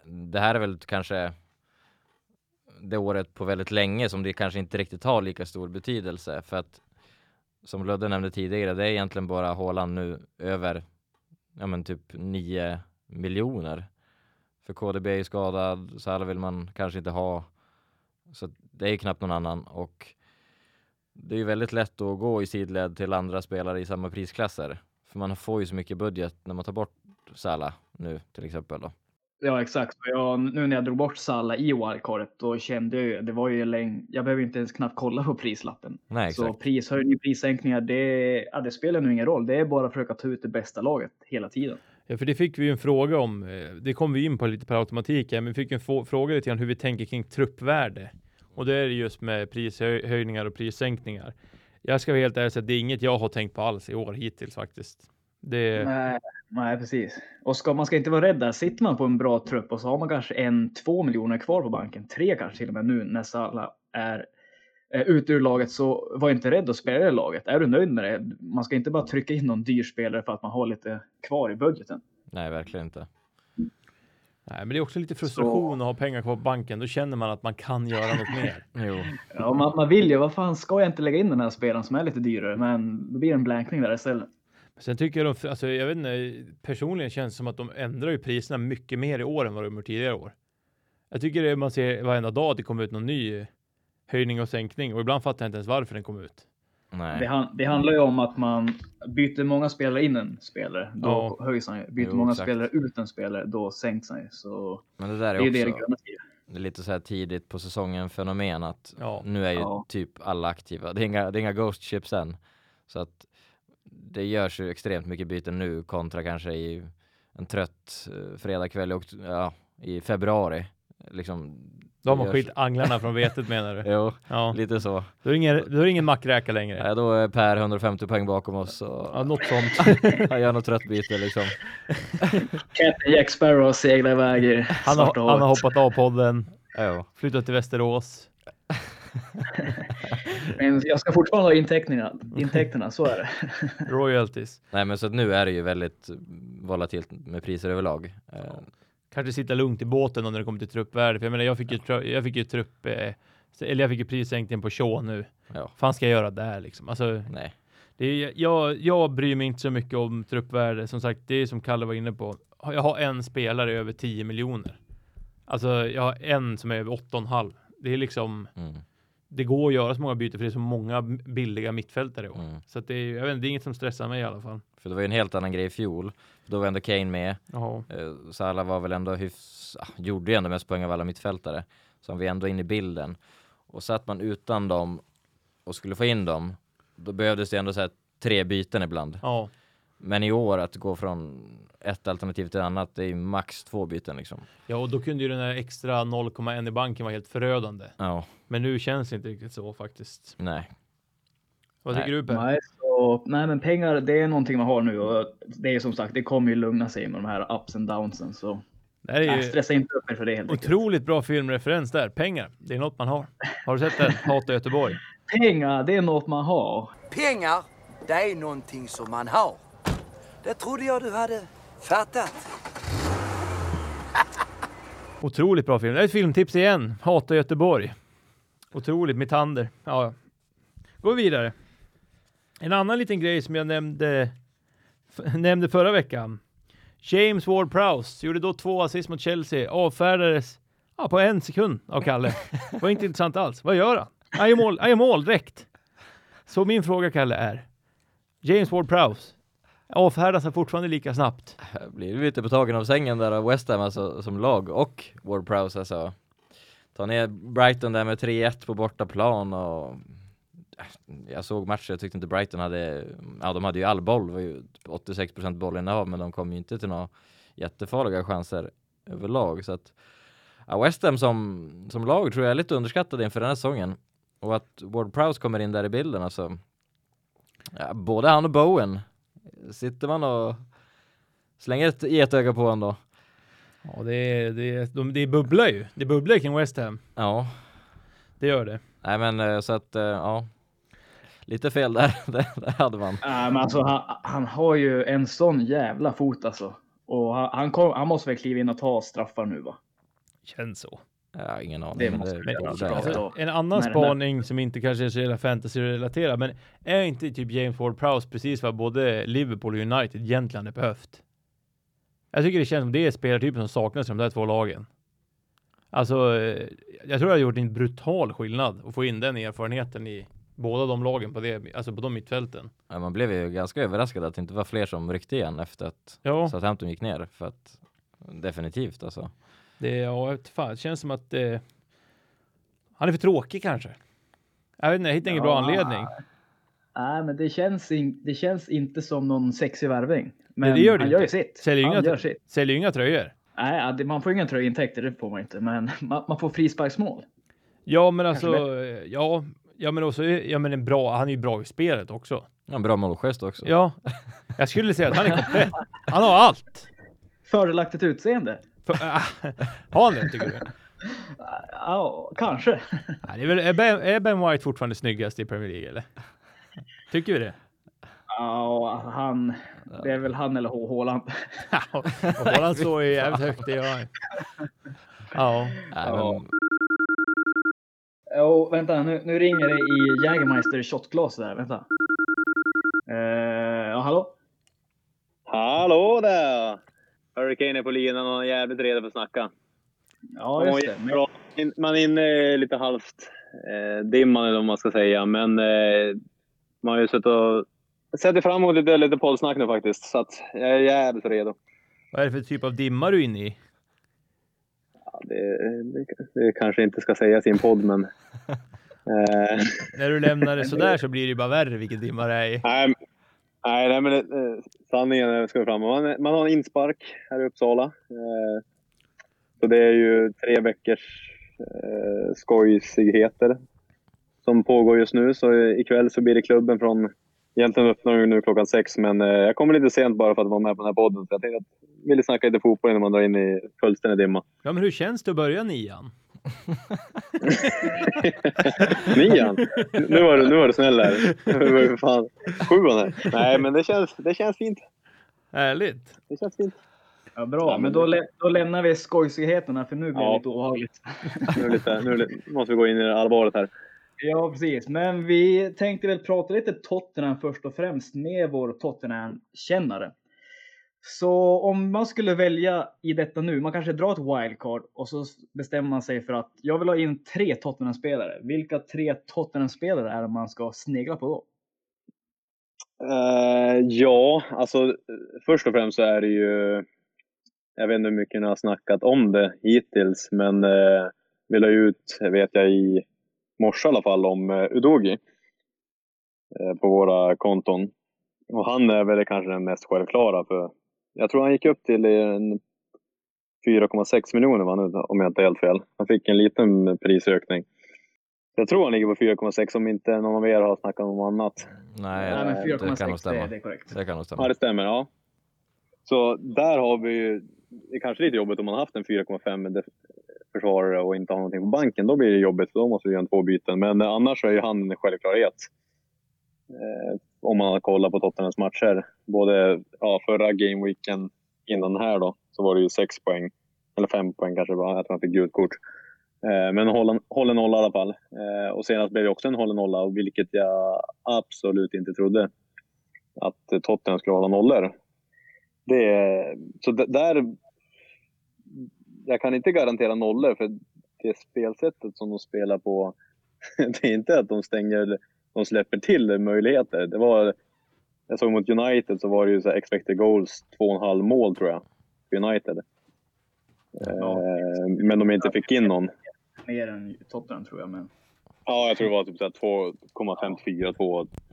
Det här är väl kanske det året på väldigt länge som det kanske inte riktigt har lika stor betydelse för att som Ludde nämnde tidigare, det är egentligen bara Haaland nu över ja men typ 9 miljoner. För KDB är skadad, så alla vill man kanske inte ha. Så det är ju knappt någon annan och det är ju väldigt lätt att gå i sidled till andra spelare i samma prisklasser. För man får ju så mycket budget när man tar bort Salah nu till exempel då. Ja, exakt. Jag, nu när jag drog bort Salla i wildcardet, då kände jag ju, det var ju länge, jag behöver inte ens knappt kolla på prislappen. Nej Så exakt. prishöjning, prissänkningar, det, ja, det spelar nu ingen roll. Det är bara att försöka ta ut det bästa laget hela tiden. Ja, för det fick vi ju en fråga om. Eh, det kom vi in på lite per automatik, här, men vi fick en fråga lite grann hur vi tänker kring truppvärde. Och det är just med prishöjningar och prissänkningar. Jag ska vara helt ärlig säga att det är inget jag har tänkt på alls i år hittills faktiskt. Det, Nej, nej, precis. Och ska, man ska inte vara rädd där. Sitter man på en bra trupp och så har man kanske en, två miljoner kvar på banken, tre kanske till och med nu när alla är eh, ute ur laget, så var inte rädd att spela det laget. Är du nöjd med det? Man ska inte bara trycka in någon dyr spelare för att man har lite kvar i budgeten. Nej verkligen inte. nej, men det är också lite frustration att ha pengar kvar på banken. Då känner man att man kan göra något mer. Jo. Ja, man, man vill ju, vad fan ska jag inte lägga in den här spelaren som är lite dyrare? Men det blir en blankning där istället. Sen tycker jag de, alltså jag vet inte, personligen känns det som att de ändrar ju priserna mycket mer i år än vad de gjort tidigare år. Jag tycker det man ser varenda dag att det kommer ut någon ny höjning och sänkning och ibland fattar jag inte ens varför den kom ut. Det, Nej. han, det handlar ju om att man byter många spelare in en spelare, då Ja. höjs han ju. Byter Jo, många exakt. spelare ut en spelare, då sänks han ju. Så Men det där det är ju det är det också i. det är lite så här tidigt på säsongen fenomen att Ja. nu är ju Ja. typ alla aktiva. Det är inga, det är inga ghost chips än. Så att det görs ju extremt mycket byten nu kontra kanske i en trött eh, fredagkväll i, okt- ja, i februari. Liksom, Då har man skilt anglarna från vetet menar du? Jo, Ja. lite så. Då är det ingen, då är det ingen mackräka längre. Ja, då är Per 150 poäng bakom oss och Ja, något sånt. han gör något trött byte liksom. Captain Jack Sparrow seglar iväg i Han har, han har hoppat av podden, Jo. flyttat till Västerås. Men jag ska fortfarande ha intäkterna, intäkterna så är det. Royalties. Nej men så att nu är det ju väldigt volatilt med priser överlag. Eh, Kanske sitta lugnt i båten när det kommer till truppvärde. För jag menar, jag fick ju, tru- jag fick ju trupp, eh, eller jag fick ju prissänkning på Shaw nu. Ja. fan ska jag göra där liksom? Alltså, Nej. det är, jag, jag bryr mig inte så mycket om truppvärde. Som sagt, det är som Kalle var inne på. Jag har en spelare över 10 miljoner. Alltså, jag har en som är över 8,5. Det är liksom, Mm. Det går att göra så många byten för det är så många billiga mittfältare i år. Mm. Så det är, jag vet det är inget som stressar mig i alla fall. För det var ju en helt annan grej i fjol. Då var ändå Kane med. Jaha. Eh, Salah var väl ändå hyfs... ah, gjorde ju ändå mest poäng av alla mittfältare. Så han var ändå in i bilden. Och satt man utan dem och skulle få in dem, då behövdes det ändå så här tre byten ibland. Ja, Men i år att gå från ett alternativ till annat, det är ju max två byten liksom. ja, och då kunde ju den här extra 0,1 i banken vara helt förödande. Ja, Men nu känns det inte riktigt så faktiskt. nej. Vad Nej. tycker du Per? Nej, så, nej, men pengar det är någonting man har nu och det är som sagt, det kommer ju lugna sig med de här ups and downsen. Så Det här är nej, ju stressa inte upp er för det helt enkelt. otroligt bra filmreferens där. Pengar, det är något man har. Har du sett den? Hata Göteborg. Pengar, det är något man har. Pengar, det är någonting som man har. Det trodde jag du hade fattat. Otroligt bra film. Det är ett filmtips igen. Hata Göteborg. Otroligt med Tander. Ja, vi vidare. En annan liten grej som jag nämnde, nämnde förra veckan. James Ward-Prowse gjorde då två assist mot Chelsea. Avfärdades ja, på en sekund av Kalle. var inte intressant alls. Vad gör han? Han gör mål, han gör mål direkt. Så min fråga Kalle är. James Ward-Prowse. Avfärdas han fortfarande lika snabbt? Jag blir lite på tagen av sängen där av West Ham alltså, som lag och Ward Prowse alltså. Ta ner Brighton där med 3-1 på bortaplan och äh, jag såg matchen, jag tyckte inte Brighton hade, ja de hade ju all boll, det var ju 86% bollinnehav men de kom ju inte till några jättefarliga chanser överlag så att ja, West Ham som, som lag tror jag är lite underskattade inför den här säsongen och att Ward Prowse kommer in där i bilden alltså. Ja, både han och Bowen sitter man och slänger ett getöga på honom då. Ja, det, är, det, de, det bubblar ju. Det bubblar kring West Ham. Ja, Det gör det. nej men eh, så att eh, ja. Lite fel där, där, hade man. Nej, men alltså, han, han har ju en sån jävla fot alltså. Och han, han, kom, han måste väl kliva in och ta straffar nu va? Känns så. Har ingen aning. Det måste borde såklart. jag Alltså. Ja. en annan Nej, spaning som inte kanske är så jävla fantasy-relaterad, men är inte typ James Ward-Prowse precis vad både Liverpool och United egentligen hade behövt? Jag tycker det känns som det är spelartypen som saknas i de där två lagen. Alltså, eh, jag tror det har gjort en brutal skillnad att få in den erfarenheten i båda de lagen på det, alltså på de mittfälten. Ja, man blev ju ganska överraskad att det inte var fler som ryckte igen efter att Ja, Southampton gick ner. För att definitivt alltså. Det, ja, fan, det känns som att eh, han är för tråkig kanske. Jag vet inte, jag hittar ingen bra Ja. anledning. Nej, men det känns, in, det känns inte som någon sexig värvning. Men det gör det han gör inte. ju sitt. Säljer han inga, gör sitt. säljer inga tröjor. Nej, det- man får inga tröjintäkter, det får man inte. Men man, man får frisparksmål. Ja, men alltså, ja, ja, men också, ja, men en bra, han är ju bra i spelet också. Ja, en bra målgest också. Ja, jag skulle säga att han är komplett. Han har allt. Fördelaktigt utseende. Har han det tycker du? Ja, kanske. Nej, det är, väl, är, ben, är Ben White fortfarande snyggast i Premier League eller? Tycker vi det? Ja, han. Det är väl han eller H. Haaland. och Haaland står ju jävligt högt, det gör. Ja, Jo, vänta, nu, nu ringer det i Jägermeister shotglas där. Vänta. Uh, ja, hallå? Hallå där! Hurricane är på linan och är jävligt redo för att snacka. Ja, just det. Men. In- Man är inne lite halvt eh, dimman eller vad man ska säga, men eh, man har ju suttit och sett fram emot lite, lite poddsnack nu faktiskt. Så att jag är jävligt redo. vad är det för typ av dimma du är inne i? det, det, det kanske inte ska sägas i en podd, men... eh, När du lämnar det sådär så blir det ju bara värre vilken dimma det är i. nej, nej, nej, men det, eh, sanningen är, ska fram. Man, man har en inspark här i Uppsala. Eh, så det är ju tre veckors eh, skojsigheter som pågår just nu. Så ikväll så blir det klubben från Egentligen öppnar vi nu klockan sex, men eh, jag kommer lite sent bara för att vara med på den här podden. Så jag tänkte att jag ville snacka lite fotboll innan man drar in i fullständig dimma. Ja, men hur känns det att börja nian? Nian? Nu var du, nu var du snäll där. Det var ju för fan sjuan här. Nej, men det känns, det känns fint. Härligt. Det känns fint. Ja, bra, men då, lä- då lämnar vi skojsigheterna för nu blir det Ja. lite obehagligt. Nu, det lite, nu det, måste vi gå in i det allvaret här. Ja, precis. Men vi tänkte väl prata lite Tottenham först och främst med vår Tottenham-kännare. Så om man skulle välja i detta nu, man kanske drar ett wildcard och så bestämmer man sig för att jag vill ha in tre Tottenham-spelare. Vilka tre Tottenham-spelare är det man ska snegla på då? Uh, ja, alltså först och främst så är det ju... Jag vet inte hur mycket ni har snackat om det hittills, men uh, vi la ut, vet jag, i morse i alla fall om uh, Udogi uh, på våra konton. Och han är väl kanske den mest självklara, för jag tror han gick upp till en 4,6 miljoner va, nu, om jag inte är helt fel. Han fick en liten prisökning. Jag tror han ligger på 4,6 om inte någon av er har snackat om annat. Nej, Nej, men det kan nog 4,6 det, stämma. det är korrekt. Det kan nog Ja, stämma. det stämmer. Ja. Så där har vi ju... Det är kanske lite jobbigt om man har haft en 4,5 def- försvarare och inte har någonting på banken. Då blir det jobbigt, för då måste vi göra två byten. Men eh, annars är ju han en självklarhet. Om man har kollat på Tottenhams matcher. Både ja, förra gameweeken innan här då, så var det ju sex poäng. Eller fem poäng kanske det var, att han fick gult kort. Eh, men håller, nolla i alla fall. Eh, och senast blev det också en håller nolla, vilket jag absolut inte trodde att Tottenham skulle hålla nollor. Det, så där... Jag kan inte garantera nollor, för det spelsättet som de spelar på, det är inte att de stänger, de släpper till möjligheter. Det var, jag såg mot United så var det ju så här expected goals, 2,5 mål tror jag, för United. Eh, men de inte fick in någon. Mer än Tottenham tror jag, men Ja, jag tror det var typ så här 2,54,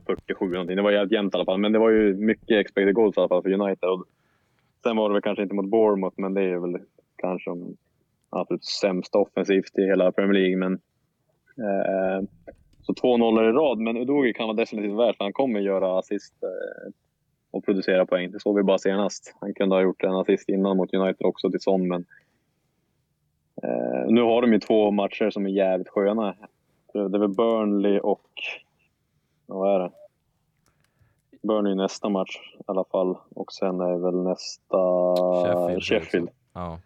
2,47 någonting. Det var jävligt jämnt i alla fall. Men det var ju mycket expected goals i alla fall för United. Och sen var det väl kanske inte mot Bournemouth, men det är väl kanske de absolut sämsta offensivt i hela Premier League. Men, eh, så två nollor i rad, men Udogi kan vara definitivt värd för han kommer göra assist eh, och producera poäng. Det såg vi bara senast. Han kunde ha gjort en assist innan mot United också till Son, men eh, nu har de ju två matcher som är jävligt sköna. Det är väl Burnley och... Vad är det? Burnley nästa match i alla fall. Och sen är väl nästa Sheffield. Sheffield. Ja.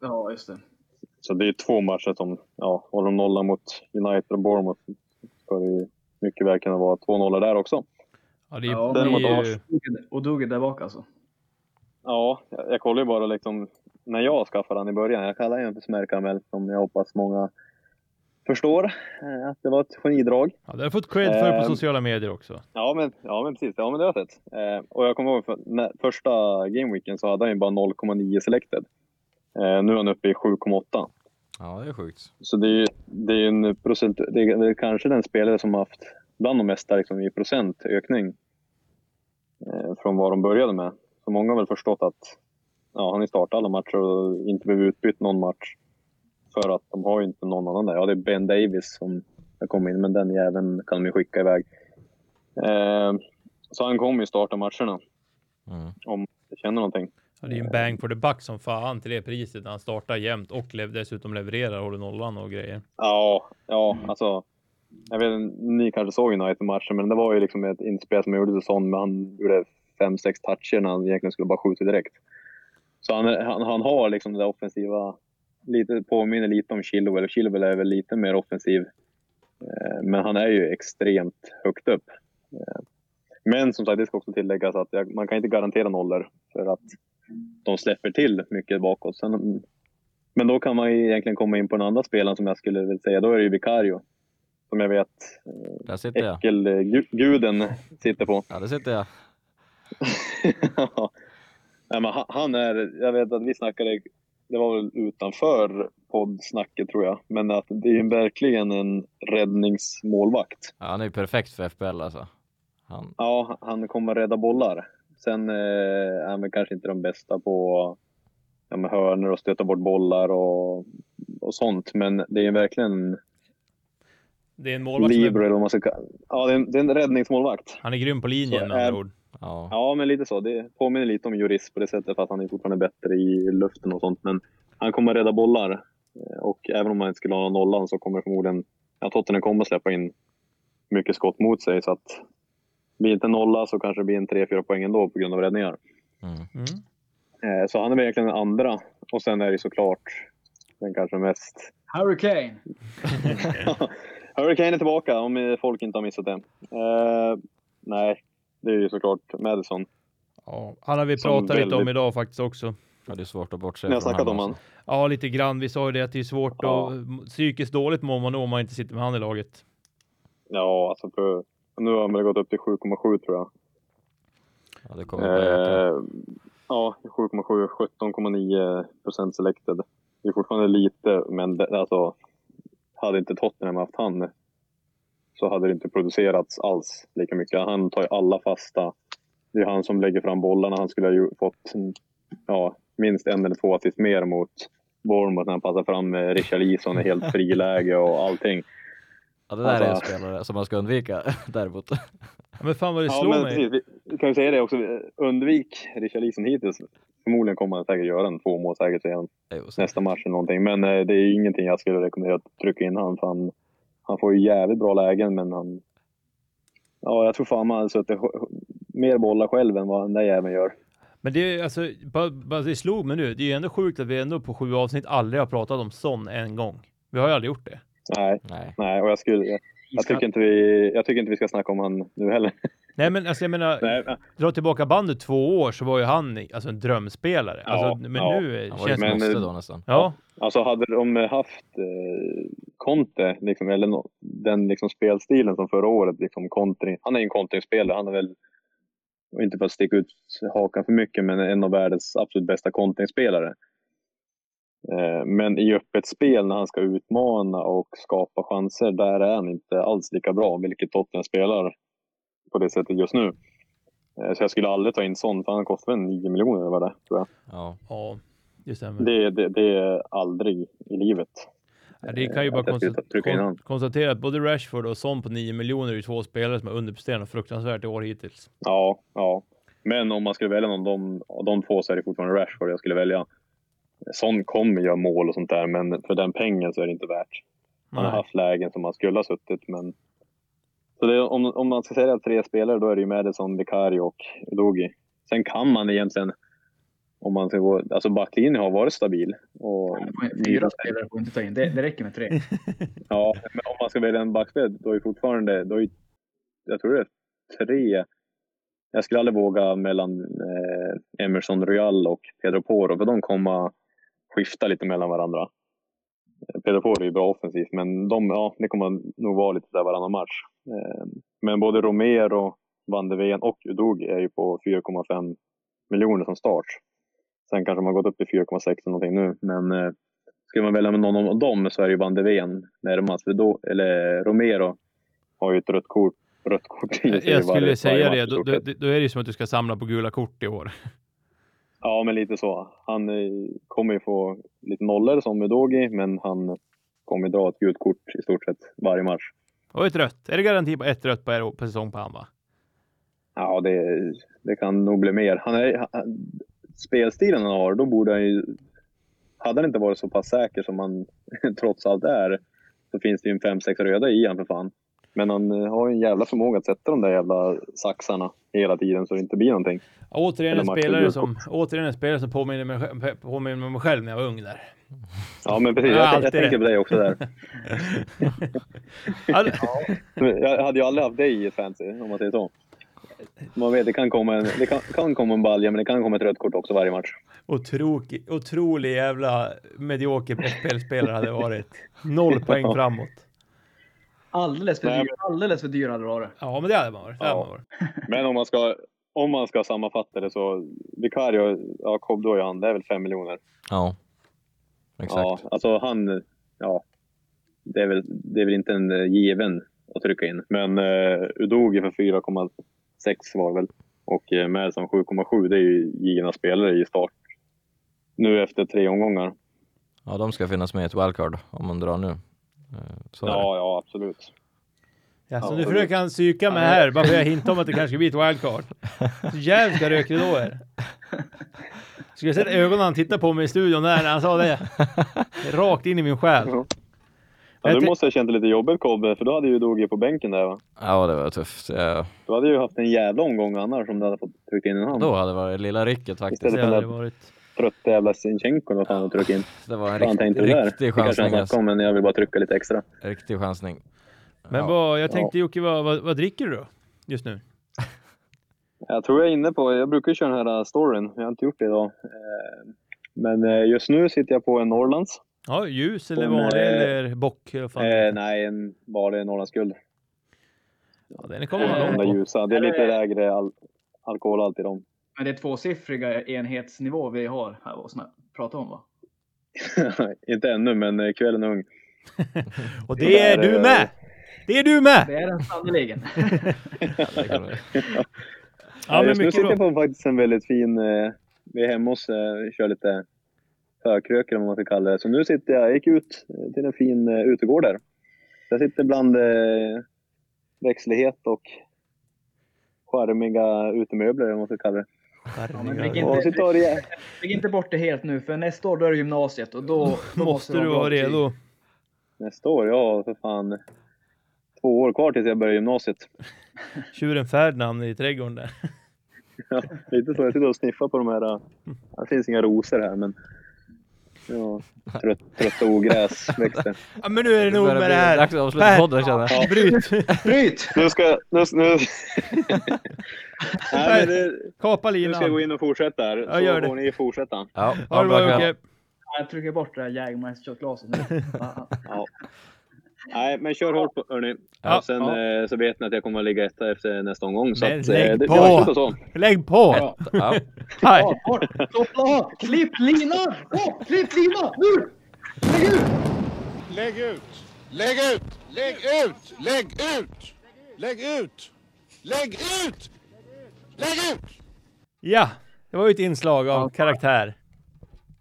ja, just det. Så det är två matcher som, ja, håller de nolla mot United och Bournemouth ska det mycket väl kunna vara två nollor där också. Ja, det Ja, blir den mot ju... Och Duge där bak alltså. Ja, jag, jag kollar ju bara liksom när jag skaffade den i början. Jag kallar den för smärkaramell som jag hoppas många förstår eh, att det var ett genidrag. Ja, det har fått cred för på Ehm. sociala medier också. Ja, men, ja, men precis. Ja, men det har jag sett. Eh, och jag kommer ihåg för, när, första gameweeken så hade han ju bara 0,9 selected. Eh, nu är han uppe i 7,8. Ja, det är sjukt. Så det är det är en procent, det är väl kanske den spelare som har haft bland de mesta liksom, i procent ökning eh, från vad de började med. Så många har väl förstått att ja, han har startat alla matcher och inte blivit utbytt någon match. För att de har ju inte någon annan där. Ja, det är Ben Davis som har kommit in, men den jäveln kan de ju skicka iväg. Eh, så han kommer ju starta matcherna Mm. om jag känner någonting. Ja, det är ju en bang for the buck som fan till det priset. när Han startar jämt och lev dessutom levererar, håller nollan och grejer. Ja, ja, alltså. Jag vet inte, ni kanske såg United-matchen, men det var ju liksom ett inspel som gjorde till sån, men han gjorde fem, sex toucher när han egentligen skulle bara skjuta direkt. Så han, han, han har liksom det offensiva, lite, påminner lite om Chilwell. Chilwell är väl lite mer offensiv, eh, men han är ju extremt högt upp. Eh, men som sagt, det ska också tilläggas att jag, man kan inte garantera nollor för att de släpper till mycket bakåt. Sen, men då kan man ju egentligen komma in på den andra spelaren som jag skulle vilja säga. Då är det ju Vicario. Som jag vet Där sitter äckelguden sitter på. Ja, där sitter jag. Ja, men han- är, jag vet att vi snackade det var väl utanför poddsnacket tror jag. Men att det är ju verkligen en räddningsmålvakt. Ja, han är ju perfekt för FPL alltså. Han, Ja, han kommer rädda bollar. Sen eh, är han kanske inte de bästa på ja, med hörnor och stöta bort bollar och, och sånt. Men det är verkligen Det är en målvakt som libero är, eller vad man ska kalla Ja, det är en, det är en räddningsmålvakt. han är grym på linjen Så med andra ord. ja. Ja, men lite så. Det påminner lite om jurist på det sättet för att han är fortfarande bättre i luften och sånt. Men han kommer rädda bollar. Eh, Och även om man inte skulle ha nollan så kommer förmodligen ja, Tottenham kommer släppa in mycket skott mot sig. Så att blir inte nolla så kanske det blir en 3-4 poäng ändå på grund av räddningar. Mm. Mm. Eh, Så han är verkligen den andra. Och sen är det såklart den kanske mest... Hurricane. Hurricane är tillbaka om folk inte har missat det. Eh, nej, det är ju såklart Madison. Ja, han har vi pratat lite om väldigt- idag faktiskt också. ja, det är svårt att bortse Ni har från snackat om alltså. Ja, lite grann. Vi sa ju det att det är svårt Ja. och psykiskt dåligt mår man om man inte sitter med han i laget. Ja, alltså för, nu har han väl gått upp till 7,7 tror jag. Ja, det kommer bara öka. Eh, ja, 7,7, 17,9 procent selected. Det är fortfarande lite, men det, alltså, hade inte Tottenham haft han så hade det inte producerats alls lika mycket. Han tar ju alla fasta. Det är han som lägger fram bollarna. Han skulle ha fått ja, minst en eller två assist mer mot Bournemouth när han passar fram med Richarlison i helt friläge och allting. Ja, det där är en alltså- spelare som man ska undvika däremot. Ja, men fan vad det Ja, slår men mig. precis. Vi- kan ju säga det också. Undvik Richarlison hittills. Förmodligen kommer han säkert göra en två mål säkert igen nästa match eller någonting. Men eh, det är ingenting jag skulle rekommendera att trycka in han. För han, han får ju jävligt bra lägen men han... Ja, jag tror fan man hade suttit mer bollar själv än vad den där jäveln gör. Men det är alltså, bara, bara det slog mig nu. Det är ju ändå sjukt att vi ändå på sju avsnitt aldrig har pratat om Son en gång. Vi har ju aldrig gjort det. Nej, Nej. nej. Och jag, skulle, jag, jag, tycker inte vi, jag tycker inte vi ska snacka om han nu heller. Nej, men alltså jag menar, Nej, men- dra tillbaka bandet två år så var ju han alltså en drömspelare. Ja, alltså, men ja. nu Han var ju känns ett men- måste då nästan. Ja, Alltså hade de haft eh, Conte, liksom, eller no, den liksom, spelstilen som förra året, liksom, kontring. Han är ju en kontringsspelare. Han är väl, inte för att sticka ut hakan för mycket, men en av världens absolut bästa kontringsspelare. Eh, men i öppet spel när han ska utmana och skapa chanser, där är han inte alls lika bra, vilket Tottenham spelar på det sättet just nu. Eh, så jag skulle aldrig ta in sån, för han kostar väl 9 miljoner eller vad det är, tror jag. Ja. ja, det stämmer. Det, det, det är aldrig i livet. Ja, det kan ju bara att jag skulle konsta- trycka in kon- han. konstatera att både Rashford och Son på 9 miljoner är ju två spelare som har underpresterat fruktansvärt i år hittills. Ja, ja. Men om man skulle välja någon av de, de två så är det fortfarande Rashford jag skulle välja. Sån kommer göra mål och sånt där, men för den pengen så är det inte värt. Han har haft lägen som han skulle ha suttit, men... Så det, om, om man ska säga tre spelare, då är det ju Madison, Vicario och Udogi. Sen kan man egentligen, om man ska gå... Alltså backlinjen har varit stabil. Och, Fyra spelare får inte ta in. Det, det räcker med tre. Ja, men om man ska välja en backspel, då är fortfarande... Då är, jag tror det är tre. Jag skulle aldrig våga mellan eh, Emerson Royal och Pedro Poro, för de kommer skifta lite mellan varandra. Eh, Pedro Poro är ju bra offensivt, men de, ja, det kommer nog vara lite där varannan match. Eh, men både Romero, Van de Ven och Udogi är ju på 4,5 miljoner som start. Sen kanske man gått upp till 4,6 eller någonting nu, men eh, Skulle man välja med någon av dem så är det ju Van de Ven närmast. För då, eller Romero har ju ett rött kort, rött kort Jag skulle varje- säga varje det. Då, då, då är det ju som att du ska samla på gula kort i år. Ja, men lite så. Han eh, kommer ju få lite nollor som Udogi, men han kommer dra ett gult kort i stort sett varje match. Och ett rött. Är det garanti på ett rött per, per säsong på han va? Ja, det, det kan nog bli mer. Han är, han, spelstilen han har, då borde han ju... Hade han inte varit så pass säker som han trots allt är, så finns det ju en fem sex röda i han för fan. Men han eh, har ju en jävla förmåga att sätta de där jävla saxarna hela tiden så det inte blir någonting. Återigen en spelare som, återigen en spelare som påminner mig, påminner mig själv när jag var ung där. Ja, men precis. Ja, Jag, jag tänker på dig också där. All, Men Jag hade ju aldrig haft dig i fantasy, om man säger så. Man vet, det kan komma en, det kan, kan komma en balja, men det kan komma ett rött kort också varje match. otrolig, otrolig jävla medioker FPL-spelare hade varit. Noll poäng framåt. Alldeles för Nej. dyr. Alldeles för dyr hade det varit. Ja, men det hade man varit. Ja. man varit. Men om man ska, om man ska sammanfatta det så, Vicario, ja han, det är väl fem miljoner. Ja. Exakt. Ja, alltså han, ja. Det är väl, det är väl inte en eh, given att trycka in. Men uh, Udogi för 4,6 var väl. Och uh, Madsen 7,7. Det är ju givna spelare i start. Nu efter tre omgångar. Ja, de ska finnas med i ett wildcard om man drar nu. Eh, Så. Ja, ja absolut. Ja, så nu försöker han psyka mig här, bara för att jag hintar om att det kanske ska bli ett wildcard. Så jävla rökridåer. Skulle jag sett ögonen han tittade på mig i studion där när han sa det. Rakt in i min själ. Ja, du måste ha känt det lite jobbigt Kobbe, för då hade ju Udogi på bänken där va? Ja, det var tufft. Ja, Du hade ju haft en jävla omgång annars om du hade fått trycka in en hand. då hade det varit lilla rycket faktiskt. Istället Det för hade den där varit... trötta jävla Sinchenko eller vad fan tryckte in. Det var en rikt, tänkte det där. riktig Det kanske han chansning. Alltså. om, men jag vill bara trycka lite extra. Riktig chansning. Men Ja. vad, jag tänkte Jocke, vad, vad, vad dricker du då? Just nu? Jag tror jag är inne på, jag brukar ju köra den här storyn, jag har inte gjort det idag. Eh, Men eh, just nu sitter jag på en Norrlands. Ja, ljus eller vanlig eh, eller bock? Eller fan? Eh, nej, en vanlig Norrlandsguld. ja, den kommer man långt på. ljusa. Det är lite lägre al alkoholhalt i dem. Men det är tvåsiffriga enhetsnivå vi har här och sna- prata om va? inte ännu, men eh, kvällen är ung. Och det är du med! Det är du med! Det är den sannerligen. Ja, just nu sitter jag på faktiskt en väldigt fin... Eh, vi är hemma hos eh, kör lite förkrökar om man ska kalla det. Så nu sitter jag, jag gick ut eh, till en fin eh, utegård där. Jag sitter bland eh, växtlighet och charmiga utemöbler om man ska kalla det. Ja, men lägg Och inte, lägg inte bort det helt nu, för nästa år då är det gymnasiet och då, då Måste du vara redo. nästa år, ja för fan. Två år kvar tills jag börjar gymnasiet. Tjuren Ferdinand i trädgården där. Ja, lite så. Jag sitter och sniffar på de här. äh, Det finns inga rosor här men. Ja, trött, trötta ogräsväxter. Ja, men nu är det nog med det här. Dags att avsluta podden känner jag. Bryt! Bryt! Nu ska jag... Nu, nu, Nej, men det, Kapa nu ska jag gå linan. in och fortsätta här. Ja, så gör det. får ni fortsätta. Ja, Ha det bra. Jocke. Jag trycker bort det här Jägermeister-shotglaset nu. Ja. Nej, men kör hårt på, hörni. Ja, sen ja. eh, så vet ni att jag kommer att ligga etta efter nästa omgång. Så Men att, lägg eh, det, på! det avslutar så. Lägg på! ja. Ja. Ja, bort! Klipp linan! Ja, klipp linan! Nu! Lägg ut! Lägg ut! Lägg ut! Lägg ut! Lägg ut! Lägg ut! Lägg ut! Lägg ut! Ja, det var ju ett inslag av Ja. karaktär.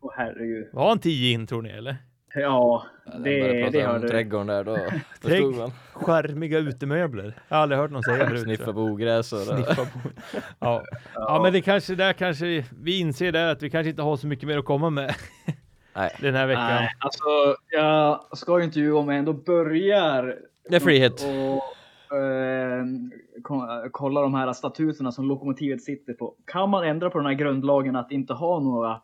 Åh herregud. Var han 10 in tror ni eller? Ja, det, prata det hörde du. trädgården där, då förstod man. Charmiga utemöbler. Jag har aldrig hört någon säga förut. Sniffa på ogräs och jag. Sniffa på. Ja. ja, men det kanske där kanske vi inser där att vi kanske inte har så mycket mer att komma med Nej, den här veckan. Nej, alltså jag ska ju inte ljuga om jag ändå börjar det är free hit. och eh, ko- kolla de här statuterna som Lokomotivet sitter på. Kan man ändra på den här grundlagen att inte ha några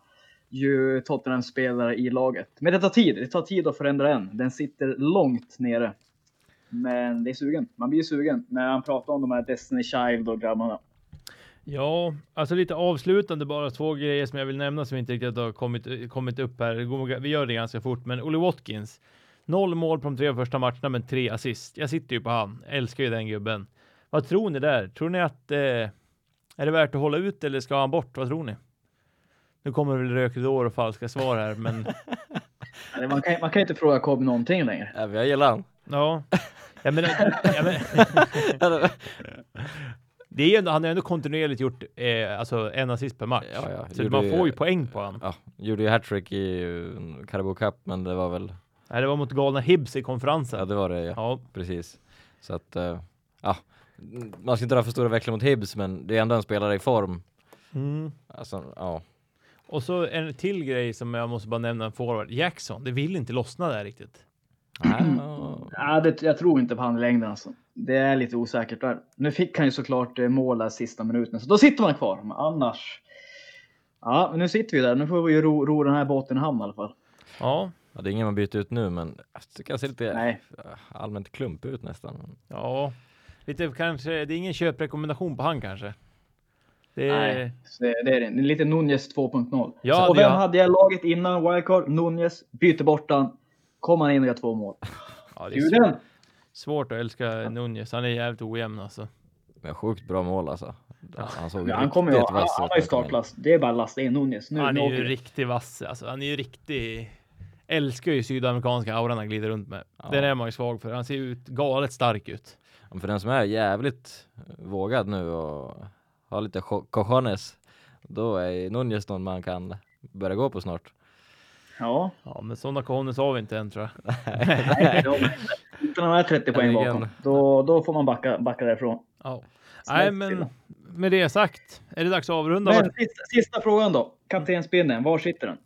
ju Tottenham-spelare i laget? Men det tar tid. Det tar tid att förändra den. Den sitter långt nere. Men det är sugen. Man blir sugen när han pratar om de här Destiny Child och grabbarna. Ja, alltså lite avslutande bara två grejer som jag vill nämna som inte riktigt har kommit, kommit upp här. Vi gör det ganska fort, men Olle Watkins. Noll mål på de tre första matcherna, men tre assist. Jag sitter ju på han. Älskar ju den gubben. Vad tror ni där? Tror ni att eh, är det värt att hålla ut eller ska han bort? Vad tror ni? Nu kommer väl rökridåer och falska svar här, men Man kan, man kan inte fråga Kobe någonting längre. Ja, jag gillar han. ja. Jag menar, jag menar, det är ändå, han har ändå kontinuerligt gjort eh, alltså en assist per match. Ja, ja. Så Gjorde man får ju poäng på han. Ja, gjorde ju hattrick i uh, Carabao Cup, men det var väl, Nej, det var mot galna Hibs i konferensen. ja det var det ja. Ja, Precis. Så att, eh, ja. Man ska inte dra för stora växlar mot Hibs, men det är ändå en spelare i form. Mm. Alltså, ja. Och så en till grej som jag måste bara nämna, en forward. Jackson, det vill inte lossna där riktigt. Ja, Ja, det, jag tror inte på han i längden alltså. Det är lite osäkert där. Nu fick han ju såklart eh, mål där sista minuten, så då sitter man kvar. Men annars. Ja, men nu sitter vi där. Nu får vi ju ro, ro den här båten i hamn i alla fall. Ja, Ja, det är ingen man byter ut nu, men jag tycker han ser lite Nej. allmänt klump ut nästan. ja. Lite kanske, det är ingen köprekommendation på han kanske. Det är, Nej, det, det är det. Lite Nunez 2.0. Ja, så, och vem ja. hade jag laget innan wildcard? Nunez. Byter bort han. Kommer han in och gör två mål. ja, det är svårt, svårt att älska Nunez. Han är jävligt ojämn alltså. Men sjukt bra mål alltså. Han såg Ja, han kommer ju han, vass han ut har ju. Det är bara att lasta in Nunez. Nu, Han är ju riktigt vass alltså. Han är ju riktig älskar ju sydamerikanska auran han glider runt med. Ja. Den är man ju svag för. Han ser ut galet stark ut. För den som är jävligt vågad nu och har lite co- cojones, då är Nunez någon man kan börja gå på snart. Ja, Ja, men sådana cojones har vi inte än tror jag. nej, de, inte när man är 30 poäng bakom. Då, då får man backa, backa därifrån. Ja. Nej, men med det sagt är det dags att avrunda Men sista, sista frågan då. Kaptensbindeln, var sitter den?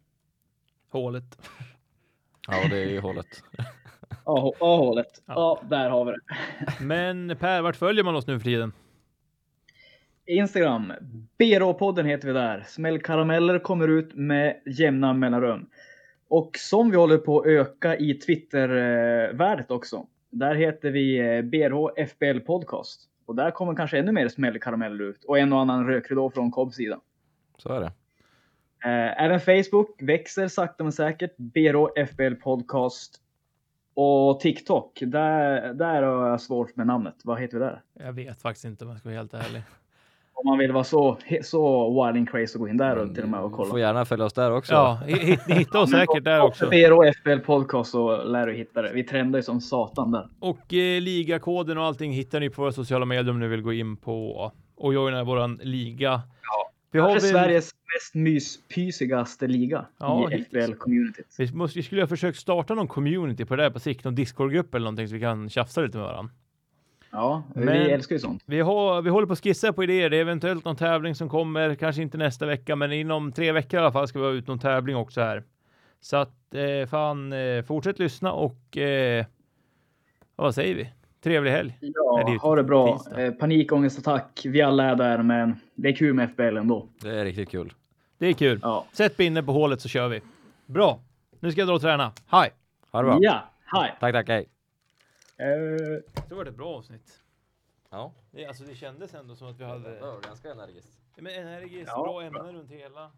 hålet. Ja, det är ju hålet. A-hålet. Ja. Ja. där har vi det. Men Per, vart följer man oss nu för tiden? Instagram. BRA-podden heter vi där. Smällkarameller kommer ut med jämna mellanrum. Och som vi håller på att öka i Twitter-värdet också. Där heter vi eh, BRH FBL Podcast. Och där kommer kanske ännu mer smällkarameller ut. Och en och annan rökridå från Cobbs sida. Så är det. Eh, även Facebook växer sakta men säkert. BRH FBL Podcast. Och TikTok. Där, där har jag svårt med namnet. Vad heter vi där? Jag vet faktiskt inte om jag ska vara helt ärlig. Om man vill vara så, så wild and crazy och gå in där och till och med och Får kolla. gärna följa oss där också. Ja, hi- ni hittar oss säkert där också. BRO FBL podcast så lär du hitta det. Vi trendar ju som satan där. Och eh, ligakoden och allting hittar ni på våra sociala medier om ni vill gå in på och joina våran liga. Vi har Kanske väl, Sveriges mest myspysigaste liga Ja, i. FBL-communityt. vi, måste, vi skulle ha försökt starta någon community på det där på sikt, någon Discord-grupp eller någonting så vi kan tjafsa lite med varandra. Ja, Men- vi älskar ju sånt. Vi, har, vi håller på att skissa på idéer. Det är eventuellt någon tävling som kommer, kanske inte nästa vecka, men inom tre veckor i alla fall ska vi ha ut någon tävling också här. Så att eh, fan, eh, fortsätt lyssna och eh, vad säger vi? Trevlig helg. Nej, det Ja, ju ha det bra. tisdag. Eh, panikångestattack. Vi alla är där, men det är kul med FBL ändå. Det är riktigt kul. Det är kul. Ja, Sätt binden på hålet så kör vi. Bra. Nu ska jag dra och träna. Hej! Ha det bra. ja hej! Tack, tack, hej. Eh, Det var ett bra avsnitt. Ja, Det, alltså, det kändes ändå som att vi det hade var ganska energiskt. men energiskt, Ja, bra ämnen runt hela.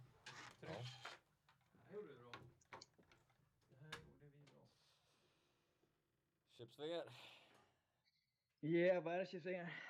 Ja, vad är det tjejsvingar?